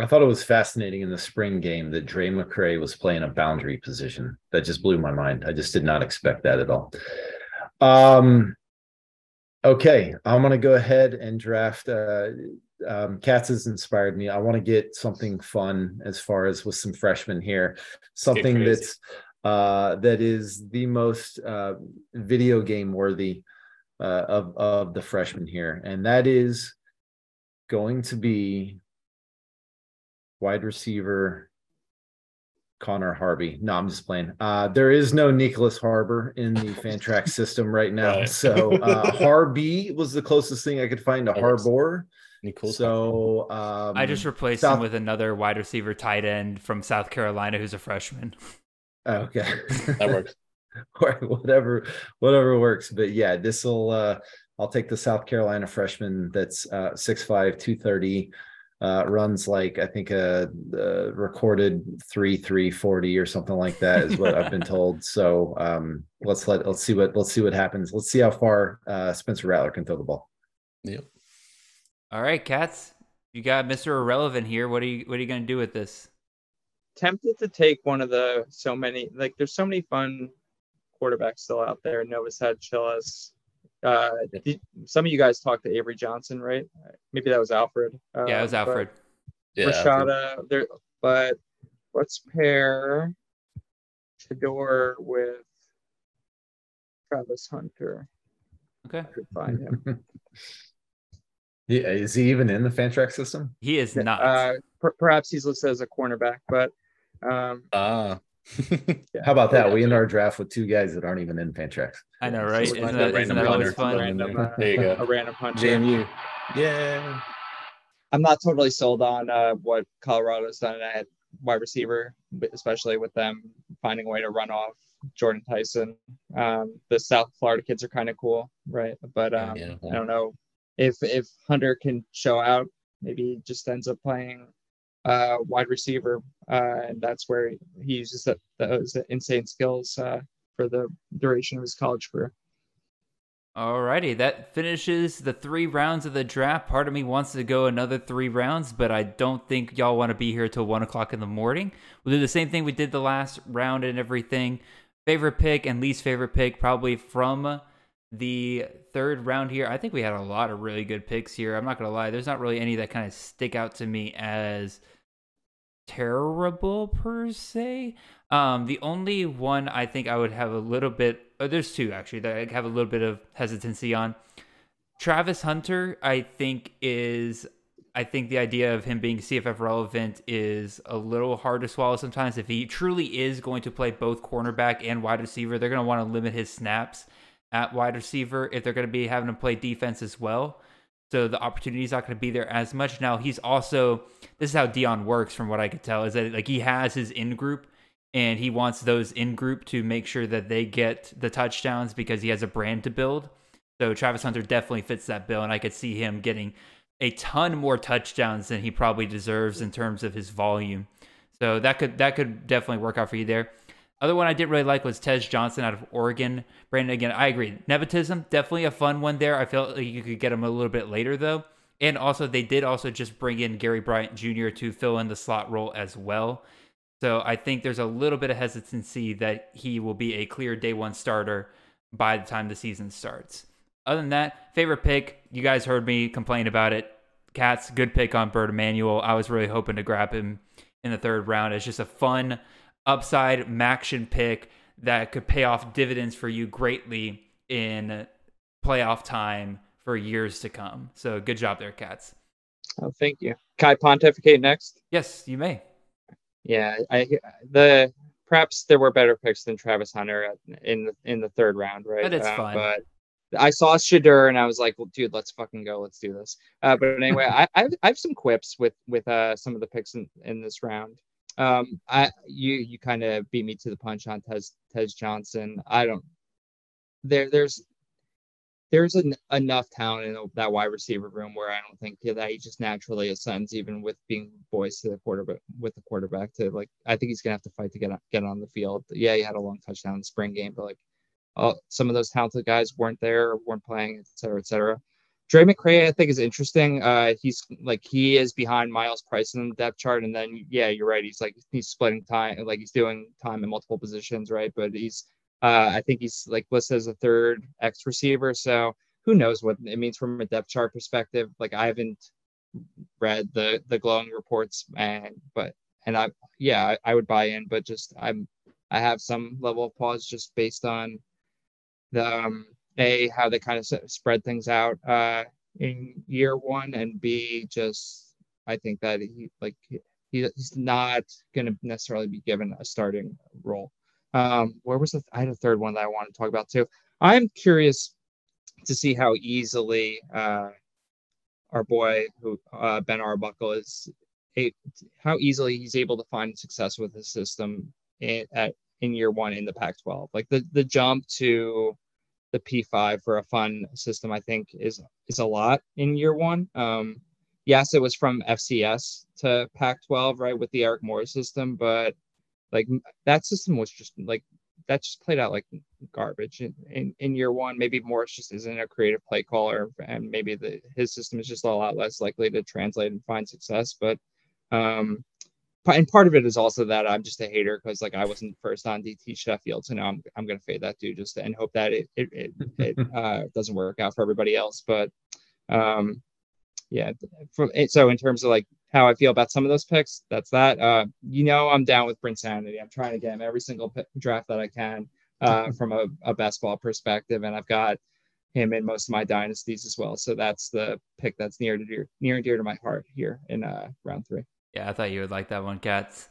I thought it was fascinating in the spring game that Drae McCray was playing a boundary position. That just blew my mind. I just did not expect that at all. Um, okay, I'm gonna go ahead and draft. Uh, um, Katz has inspired me. I want to get something fun as far as with some freshmen here, something that's uh, that is the most uh, video game worthy uh, of of the freshmen here, and that is going to be wide receiver Connor Harvey. No, I'm just playing. Uh, there is no Nyckoles Harbor in the Fantrax system right now. Right. So uh, Harby was the closest thing I could find to Harbor. Any cool stuff? So um, I just replaced South- him with another wide receiver tight end from South Carolina who's a freshman. okay. that works. or whatever whatever works but yeah this will uh i'll take the south carolina freshman that's uh 6'5 230 uh runs like i think a, uh recorded 3 340 or something like that is what i've been told so um let's let let's see what let's see what happens let's see how far uh spencer rattler can throw the ball Yep. All right, Katz. You got Mr. Irrelevant here. What are you what are you gonna do with this? tempted to take one of the so many like there's so many fun quarterbacks still out there. Novosad Chillis. Uh, did- some of you guys talked to Avery Johnson, right? Maybe that was Alfred. Uh, yeah, it was Alfred. Yeah. Rashada. There, but let's pair Shedeur with Travis Hunter. Okay. I could find him. yeah is he even in the fantrax system He is not. uh, per- perhaps he's listed as a cornerback, but um, Ah. yeah. how about that we end our draft with two guys that aren't even in fantrax I know, right? So Isn't like that, a isn't random that always fun? Random, uh, There you go. a random hunter. JMU. Yeah. I'm not totally sold on uh, what Colorado's done at wide receiver, especially with them finding a way to run off Jordan Tyson. Um, the South Florida kids are kind of cool, right? But um, Yeah. I don't know if if Hunter can show out. Maybe he just ends up playing uh, wide receiver, and that's where he uses that, those insane skills uh, for the duration of his college career. Alrighty, that finishes the three rounds of the draft. Part of me wants to go another three rounds, but I don't think y'all want to be here till one o'clock in the morning. We'll do the same thing we did the last round and everything. Favorite pick and least favorite pick, probably from the third round here. I think we had a lot of really good picks here. I'm not gonna lie, there's not really any that kind of stick out to me as terrible per se. Um, the only one I think I would have a little bit, oh, there's two actually that I have a little bit of hesitancy on. Travis Hunter, I think is, I think the idea of him being CFF relevant is a little hard to swallow sometimes. If he truly is going to play both cornerback and wide receiver, they're going to want to limit his snaps at wide receiver if they're going to be having to play defense as well. So the opportunity is not going to be there as much. Now he's also this is how Deion works, from what I could tell, is that like he has his in group and he wants those in group to make sure that they get the touchdowns because he has a brand to build. So Travis Hunter definitely fits that bill, and I could see him getting a ton more touchdowns than he probably deserves in terms of his volume. So that could that could definitely work out for you there. Other one I didn't really like was Tez Johnson out of Oregon. Brandon, again, I agree. Nepotism, definitely a fun one there. I felt like you could get him a little bit later though. And also, they did also just bring in Gary Bryant Jr. to fill in the slot role as well. So I think there's a little bit of hesitancy that he will be a clear day one starter by the time the season starts. Other than that, favorite pick, you guys heard me complain about it. Katz, good pick on Bert Emanuel. I was really hoping to grab him in the third round. It's just a fun upside action pick that could pay off dividends for you greatly in playoff time for years to come. So good job there, Katz. Oh, thank you. Kai pontificate next? Yes, you may. Yeah, I the perhaps there were better picks than Travis Hunter in the in the third round, right? But it's um, fine. But I saw Shedeur and I was like, well, dude, let's fucking go. Let's do this. Uh, but anyway, I, I, have, I have some quips with with uh, some of the picks in, in this round. Um, I you you kind of beat me to the punch on Tez Tez Johnson. I don't there there's there's an, enough talent in that wide receiver room where I don't think that he just naturally ascends, even with being boys to the quarterback with the quarterback. To like, I think he's gonna have to fight to get on, get on the field. Yeah, he had a long touchdown in the spring game, but like, some of those talented guys weren't there, weren't playing, et cetera, et cetera. Drae McCray, I think, is interesting. Uh, he's like he is behind Myles Price in the depth chart, and then yeah, you're right. He's like he's splitting time, like he's doing time in multiple positions, right? But he's uh, I think he's like listed as a third X receiver. So who knows what it means from a depth chart perspective? Like I haven't read the the glowing reports, and but and I yeah I, I would buy in, but just I'm I have some level of pause just based on the um, a how they kind of spread things out uh, in year one, and b just I think that he like he, he's not going to necessarily be given a starting role. Um, where was the? I had a third one that I want to talk about too. I'm curious to see how easily uh, our boy who uh, Ben Arbuckle is, a, how easily he's able to find success with his system in, at in year one in the Pac-12. Like the the jump to the P5 for a fun system, I think is is a lot in year one. Um, yes, it was from FCS to Pac-12, right, with the Eric Morris system, but like that system was just like that just played out like garbage in, in, in year one. Maybe Morris just isn't a creative play caller, and maybe the his system is just a lot less likely to translate and find success. But um, and part of it is also that I'm just a hater because like I wasn't first on DT Sheffield, so now I'm I'm gonna fade that dude just to, and hope that it it it, it uh, doesn't work out for everybody else. But um, yeah, for, so in terms of like how I feel about some of those picks. That's that. Uh, you know, I'm down with Prince Brinsanity. I'm trying to get him every single pick, draft that I can uh, from a, a best ball perspective, and I've got him in most of my dynasties as well. So that's the pick that's near to dear, near and dear to my heart here in uh, round three. Yeah, I thought you would like that one, Katz.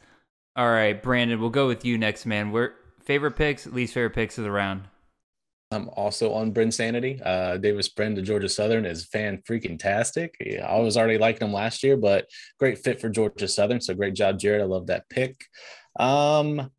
All right, Brandon, we'll go with you next, man. We're favorite picks, least favorite picks of the round. I'm also on Brinsanity. Uh, Davis Brin to Georgia Southern is fan freaking tastic. I was already liking him last year, but great fit for Georgia Southern. So great job, Jared. I love that pick. Um,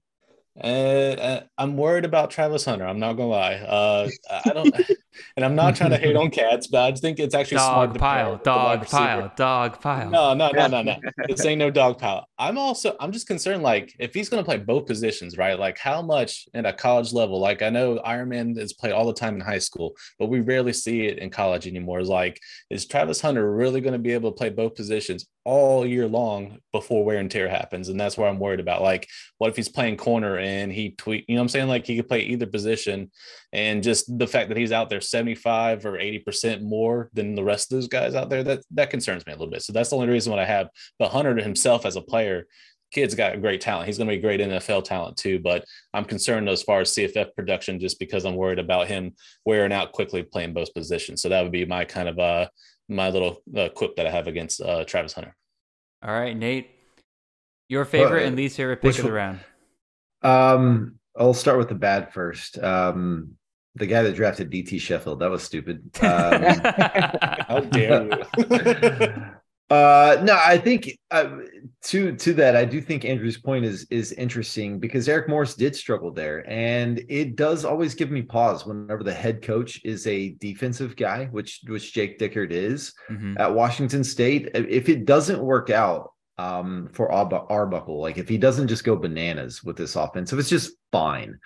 uh, I'm worried about Travis Hunter. I'm not gonna lie. Uh, I don't, and I'm not trying to hate on Katz, but I think it's actually dog pile, dog pile, dog pile. No, no, no, no, no. This ain't no dog pile. I'm also, I'm just concerned. Like, if he's gonna play both positions, right? Like, how much at a college level? Like, I know Ironman is played all the time in high school, but we rarely see it in college anymore. Is like, is Travis Hunter really gonna be able to play both positions? all year long before wear and tear happens. And that's what I'm worried about. Like, what if he's playing corner and he tweet, you know I'm saying? Like he could play either position. And just the fact that he's out there 75 or 80% more than the rest of those guys out there, that that concerns me a little bit. So that's the only reason what I have. But Hunter himself as a player, kid's got great talent. He's going to be great NFL talent too. But I'm concerned as far as CFF production, just because I'm worried about him wearing out quickly playing both positions. So that would be my kind of uh my little uh, quip that I have against uh, Travis Hunter. All right, Nate, your favorite Well, and least favorite pick which of the round. Um, I'll start with the bad first. Um, the guy that drafted DT Sheffield, that was stupid. Um, How dare you? uh no i think uh, to to that i do think andrew's point is is interesting because eric morris did struggle there and it does always give me pause whenever the head coach is a defensive guy which which jake dickert is Mhm. at washington state if it doesn't work out um for Arbu- arbuckle like if he doesn't just go bananas with this offensive it's just fine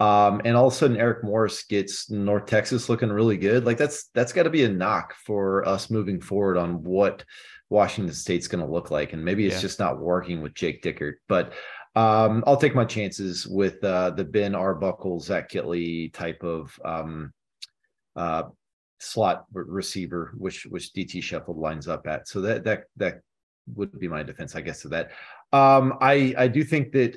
um, and all of a sudden Eric Morris gets North Texas looking really good. Like that's that's got to be a knock for us moving forward on what Washington State's going to look like. And maybe it's Yeah. just not working with Jake Dickert. But um, I'll take my chances with uh, the Ben Arbuckle, Zach Kittley type of um, uh, slot receiver, which which DT Sheffield lines up at. So that that that would be my defense, I guess, to that. Um, I I do think that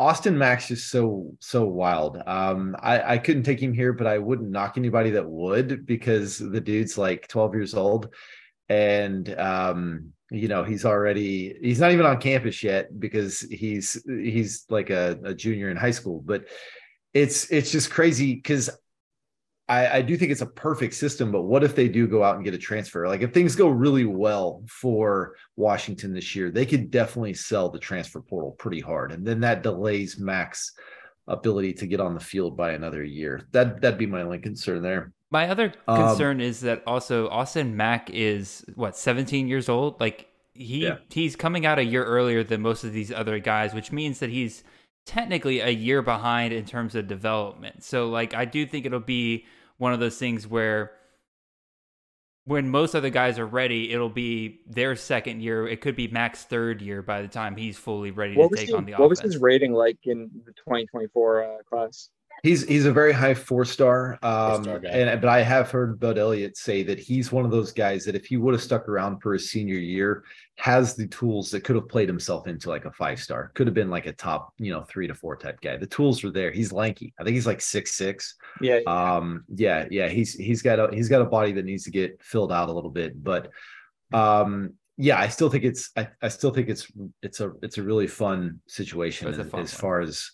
Austin Max is so so wild. Um, I I couldn't take him here, but I wouldn't knock anybody that would because the dude's like 12 years old, and um, you know he's already he's not even on campus yet because he's he's like a, a junior in high school. But it's it's just crazy because I, I do think it's a perfect system, but what if they do go out and get a transfer? Like if things go really well for Washington this year, they could definitely sell the transfer portal pretty hard, and then that delays Mack's ability to get on the field by another year. That that'd be my only concern there. My other Um, concern is that also Austin Mack is what 17 years old. Like he Yeah. he's coming out a year earlier than most of these other guys, which means that he's technically a year behind in terms of development. So like I do think it'll be one of those things where when most other guys are ready, it'll be their second year. It could be Mack's third year by the time he's fully ready What to take on the what was his rating like in the 2024 uh, class? He's he's a very high four star. Um, Four-star and but I have heard Bud Elliott say that he's one of those guys that if he would have stuck around for his senior year, has the tools that could have played himself into like a five star. Could have been like a top, you know, three to four type guy. The tools are there. He's lanky. I think he's like six six. Yeah, Um, yeah, yeah, he's he's got a he's got a body that needs to get filled out a little bit, but um yeah, I still think it's I, I still think it's it's a it's a really fun situation as, fun as far as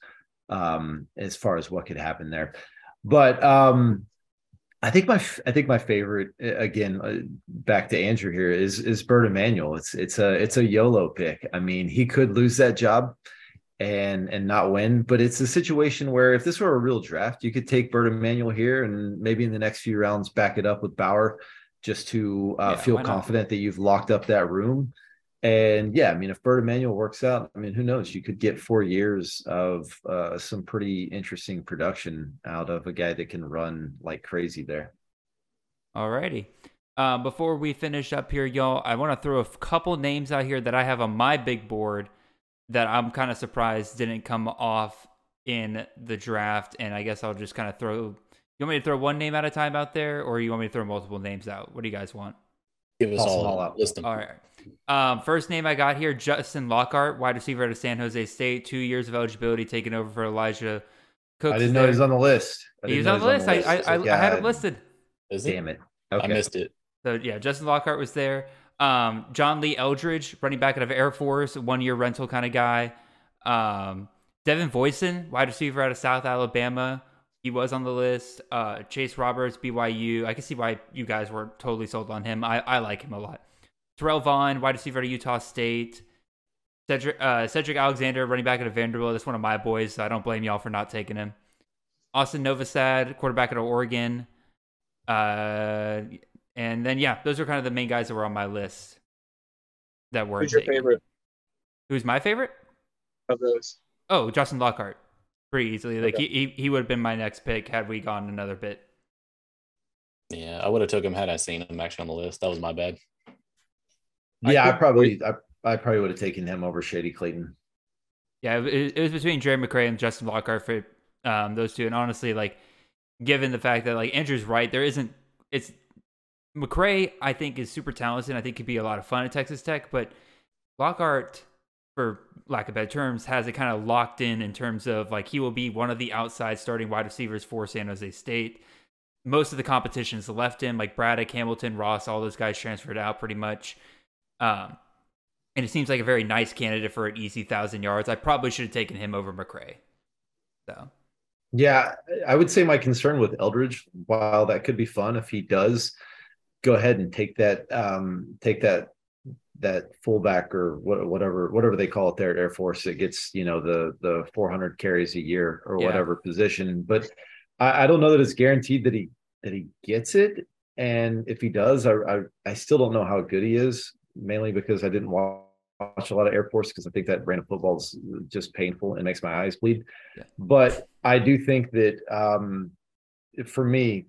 um as far as what could happen there. But um I think my I think my favorite again uh, back to Andrew here is is Bert Emanuel. It's it's a it's a YOLO pick. I mean, he could lose that job and and not win, but it's a situation where if this were a real draft, you could take Bert Emanuel here and maybe in the next few rounds back it up with Bauer just to uh, Yeah, feel confident that you've locked up that room. And yeah, I mean, if Bert Emanuel works out, I mean, who knows? You could get four years of uh, some pretty interesting production out of a guy that can run like crazy there. Alrighty. Um, before we finish up here, y'all, I want to throw a couple names out here that I have on my big board that I'm kind of surprised didn't come off in the draft. And I guess I'll just kind of throw. You want me to throw one name at a time out there, or you want me to throw multiple names out? What do you guys want? Give us all, all out. list them. All right. Um, first name I got here, Justin Lockhart, wide receiver out of San Jose State, two years of eligibility, taking over for Elijah Cooks. I didn't know he was on the list. He didn't was know on the list. I, I, I, I had him listed. Is it? Damn it. I missed it. So yeah, Justin Lockhart was there. Um, John Lee Eldridge, running back out of Air Force, one year rental kind of guy. Um, Devin Voisin, wide receiver out of South Alabama. He was on the list. Uh, Chase Roberts, BYU. I can see why you guys were totally sold on him. I, I like him a lot. Terrell Vaughn, wide receiver out of Utah State. Sedrick, uh, Sedrick Alexander, running back out of Vanderbilt. That's one of my boys, so I don't blame y'all for not taking him. Austin Novosad, quarterback at Oregon. Uh, and then yeah, those are kind of the main guys that were on my list that were. who's your favorite Who's my favorite? of those? Oh, Justin Lockhart, pretty easily. Like Okay. he, he he would have been my next pick had we gone another bit. Yeah, I would have took him had I seen him actually on the list. That was my bad. Yeah, I, could- probably I, I probably would have taken him over Shady Clayton. Yeah, it, it was between Jerry McCray and Justin Lockhart for um, those two. And honestly, like given the fact that like Andrew's right, there isn't. It's McCray. I think is super talented. I think could be a lot of fun at Texas Tech, but Lockhart for lack of better terms, has it kind of locked in in terms of like he will be one of the outside starting wide receivers for San Jose State. Most of the competitions left him, like Braddock, Hamilton, Ross, all those guys transferred out pretty much. Um, and it seems like a very nice candidate for an easy thousand yards. I probably should have taken him over McCray. So, yeah, I would say my concern with Eldridge, while that could be fun if he does go ahead and take that um, take that that fullback or whatever whatever they call it there at Air Force that gets you know the the 400 carries a year or yeah. whatever position. But I, I, don't know that it's guaranteed that he that he gets it. And if he does, I I, I still don't know how good he is. Mainly because I didn't watch watch a lot of Air Force because I think that brand of football is just painful and makes my eyes bleed. Yeah. But I do think that um, for me,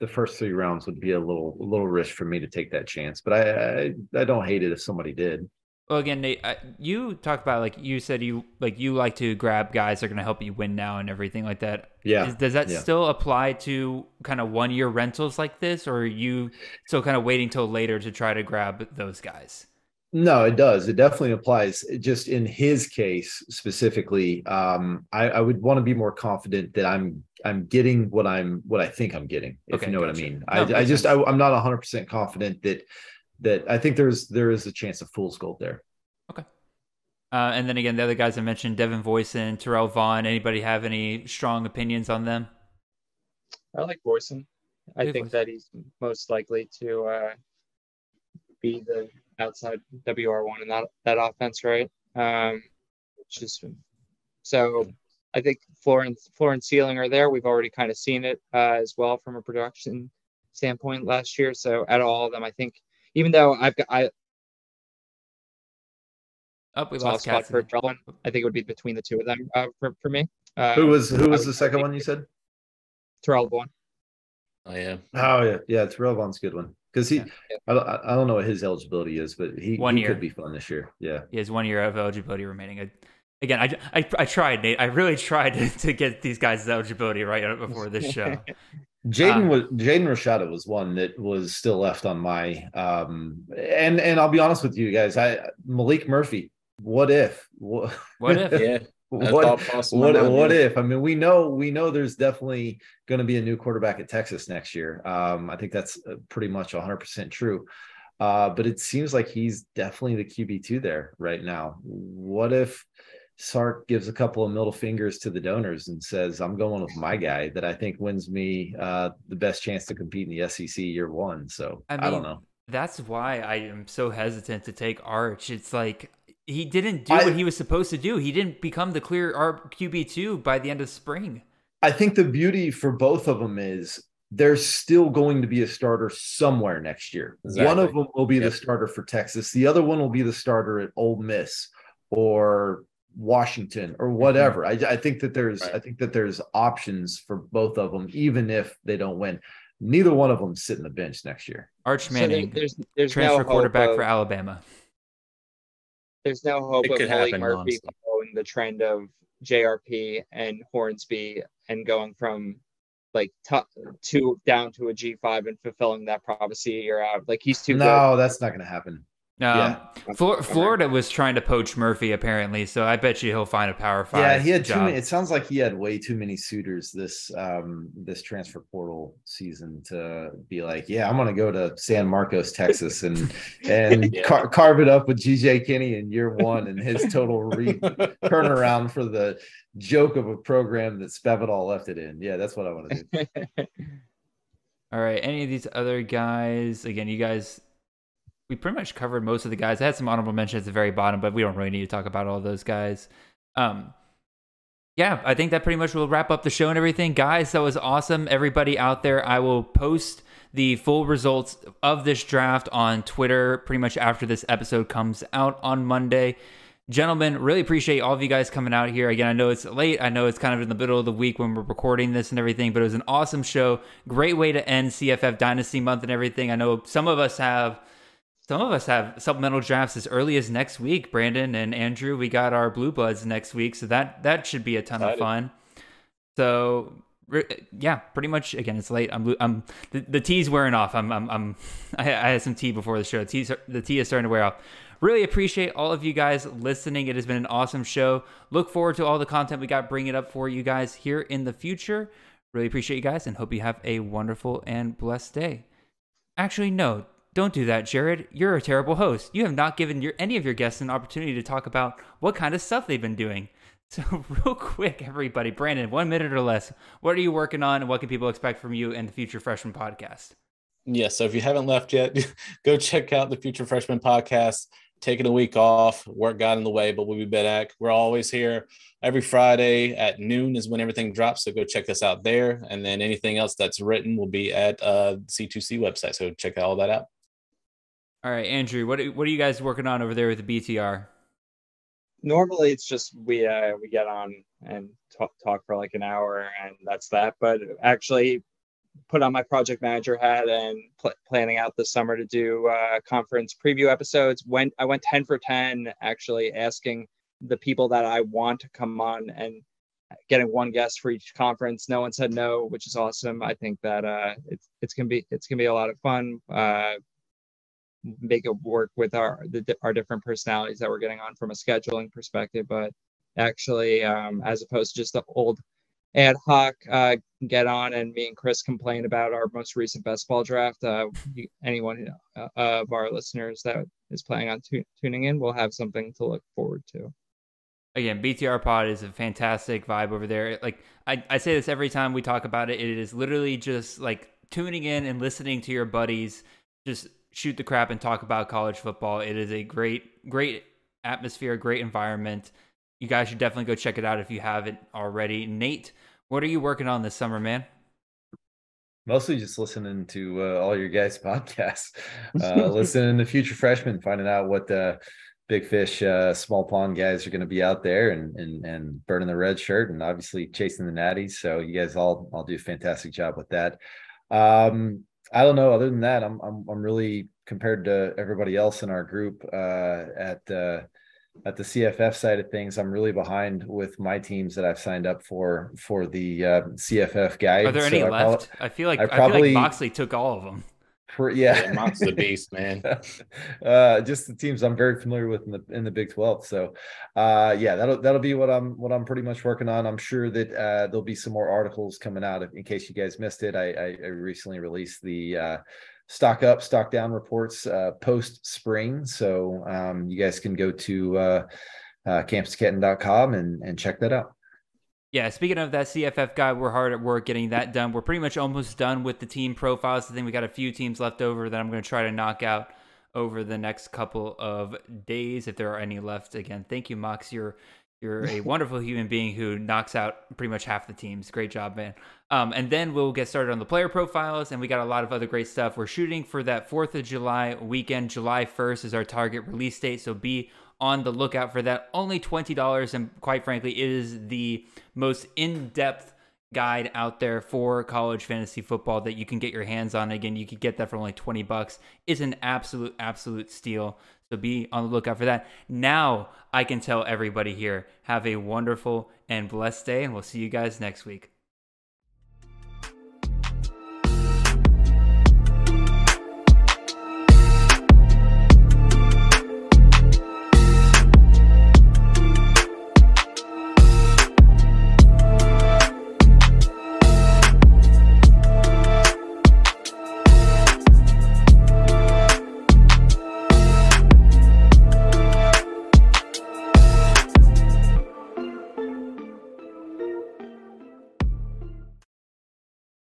the first three rounds would be a little a little risk for me to take that chance. But I I, I don't hate it if somebody did. Well, again, Nate, I, you talked about like you said you like you like to grab guys that are going to help you win now and everything like that. Yeah. Is, does that yeah. still apply to kind of one year rentals like this, or are you still kind of waiting till later to try to grab those guys? No, it does. It definitely applies. Just in his case specifically, um, I, I, would want to be more confident that I'm I'm getting what I'm what I think I'm getting. If okay, you know gotcha. what I mean. No, I, I just I, am not 100 percent confident that that I think there's there is a chance of fool's gold there. Okay. Uh, and then again, the other guys I mentioned, Devin Voisin, Terrell Vaughn. Anybody have any strong opinions on them? I like Voisin. I think that he's most likely to uh, be the outside WR1 in that, that offense, right? Um, just so I think Florence, Florence ceiling are there. We've already kind of seen it uh, as well from a production standpoint last year. So out of all of them, I think even though I've got I oh, we lost spot for one, I think it would be between the two of them uh, for, for me. Uh, who was who was the second one you said? Terrell Vaughn. Oh yeah. Oh yeah, yeah. Terrell Vaughn's a good one because he, yeah. I, I don't know what his eligibility is, but he, one he year. could be fun this year. Yeah, he has one year of eligibility remaining. I, again, I, I, I tried, Nate. I really tried to, to get these guys' eligibility right before this show. Jaden uh, was Jaden Rashada was one that was still left on my um and and I'll be honest with you guys, I Maalik Murphy. What if? What, what if? yeah what what, what if? I mean, we know we know there's definitely going to be a new quarterback at Texas next year. Um, I think that's uh, pretty much 100 percent true. Uh, but it seems like he's definitely the QB two there right now. What if Sark gives a couple of middle fingers to the donors and says, "I'm going with my guy that I think wins me uh, the best chance to compete in the SEC year one." So I, mean, I don't know. That's why I am so hesitant to take Arch. It's like he didn't do I, what he was supposed to do. He didn't become the clear QB two by the end of spring. I think the beauty for both of them is there's still going to be a starter somewhere next year. Exactly. One of them will be yep. the starter for Texas. The other one will be the starter at Ole Miss or Washington or mm-hmm. whatever. I, I, think that there's right. I think that there's options for both of them, even if they don't win. Neither one of them sit in the bench next year. Arch Manning, so there's, there's transfer no quarterback of, for Alabama there's no hope it of Maalik Murphy following the trend of JRP and Hornsby and going from like t- two down to a G5 and fulfilling that prophecy a year out. Like he's too. No, good. that's not going to happen. Um, yeah. Flor- Florida was trying to poach Murphy apparently, so I bet you he'll find a power five. Yeah, he had job. too many. It sounds like he had way too many suitors this um this transfer portal season to be like, yeah, I'm gonna go to San Marcos, Texas, and and yeah. car- carve it up with GJ Kinne in year one and his total re- turnaround for the joke of a program that Spavital left it in. Yeah, that's what I want to do. All right, any of these other guys? Again, you guys we pretty much covered most of the guys. I had some honorable mentions at the very bottom, but we don't really need to talk about all those guys. Um, yeah, I think that pretty much will wrap up the show and everything. Guys, that was awesome. Everybody out there, I will post the full results of this draft on Twitter pretty much after this episode comes out on Monday. Gentlemen, really appreciate all of you guys coming out here. Again, I know it's late. I know it's kind of in the middle of the week when we're recording this and everything, but it was an awesome show. Great way to end CFF Dynasty Month and everything. I know some of us have some of us have supplemental drafts as early as next week. Brandon and Andrew, we got our blue bloods next week, so that that should be a ton Excited. of fun. So yeah, pretty much. Again, it's late. I'm I'm the, the tea's wearing off. I'm I'm, I'm I, I had some tea before the show. The tea the tea is starting to wear off. Really appreciate all of you guys listening. It has been an awesome show. Look forward to all the content we got bringing it up for you guys here in the future. Really appreciate you guys and hope you have a wonderful and blessed day. Actually, no, don't do that, Jared. You're a terrible host. You have not given your, any of your guests an opportunity to talk about what kind of stuff they've been doing. So, real quick, everybody, Brandon, one minute or less, what are you working on and what can people expect from you in the Future Freshman podcast? Yeah, so if you haven't left yet, go check out the Future Freshman podcast. Taking a week off, work got in the way, but we'll be back. We're always here every Friday at noon is when everything drops. So go check us out there. And then anything else that's written will be at uh, C2C website. So check all that out. All right, Andrew, what what are you guys working on over there with the BTR? normally it's just we uh we get on and talk, talk for like an hour and that's that but actually put on my project manager hat and pl- planning out the summer to do uh, conference preview episodes. Went i went 10 for 10 actually asking the people that i want to come on and getting one guest for each conference. No one said no which is awesome. I think that uh it's it's gonna be it's gonna be a lot of fun. Uh make it work with our the, our different personalities that we're getting on from a scheduling perspective but actually um, as opposed to just the old ad hoc uh, get on and me and chris complain about our most recent best ball draft uh, anyone uh, of our listeners that is planning on tu- tuning in will have something to look forward to. Again btr pod is a fantastic vibe over there. Like I, I say this every time we talk about it. It is literally just like tuning in and listening to your buddies just shoot the crap and talk about college football. It is a great, great atmosphere, great environment. You guys should definitely go check it out if you haven't already. Nate, what are you working on this summer, man? Mostly just listening to uh, all your guys' podcasts, uh, listening to future freshmen, finding out what the big fish, uh, small pond guys are going to be out there and, and and burning the red shirt, and obviously chasing the natties. So you guys all all do a fantastic job with that. Um, I don't know. Other than that, I'm I'm I'm really compared to everybody else in our group uh, at uh, at the CFF side of things. I'm really behind with my teams that I've signed up for for the uh, CFF guide. Are there any so left? I, I, feel like I, probably, I feel like Moxley took all of them. For, yeah, yeah Mox's a beast, man. uh, just the teams I'm very familiar with in the in the Big Twelve. So, uh, yeah, that'll that'll be what I'm what I'm pretty much working on. I'm sure that uh, there'll be some more articles coming out. In case you guys missed it, I, I, I recently released the uh, stock up, stock down reports uh, post spring. So um, you guys can go to uh, uh, campus2canton.com and and check that out. Yeah, speaking of that CFF guy, we're hard at work getting that done. We're pretty much almost done with the team profiles. I think we got a few teams left over that I'm going to try to knock out over the next couple of days, if there are any left. Again, thank you, Mox. You're you're a wonderful human being who knocks out pretty much half the teams. Great job, man. Um, and then we'll get started on the player profiles, and we got a lot of other great stuff. We're shooting for that 4th of July weekend. July 1st is our target release date, so be on the lookout for that. Only $20, and quite frankly, it is the most in depth guide out there for college fantasy football that you can get your hands on. Again, you could get that for only 20 bucks. It's an absolute, absolute steal. So be on the lookout for that. Now I can tell everybody here have a wonderful and blessed day, and we'll see you guys next week.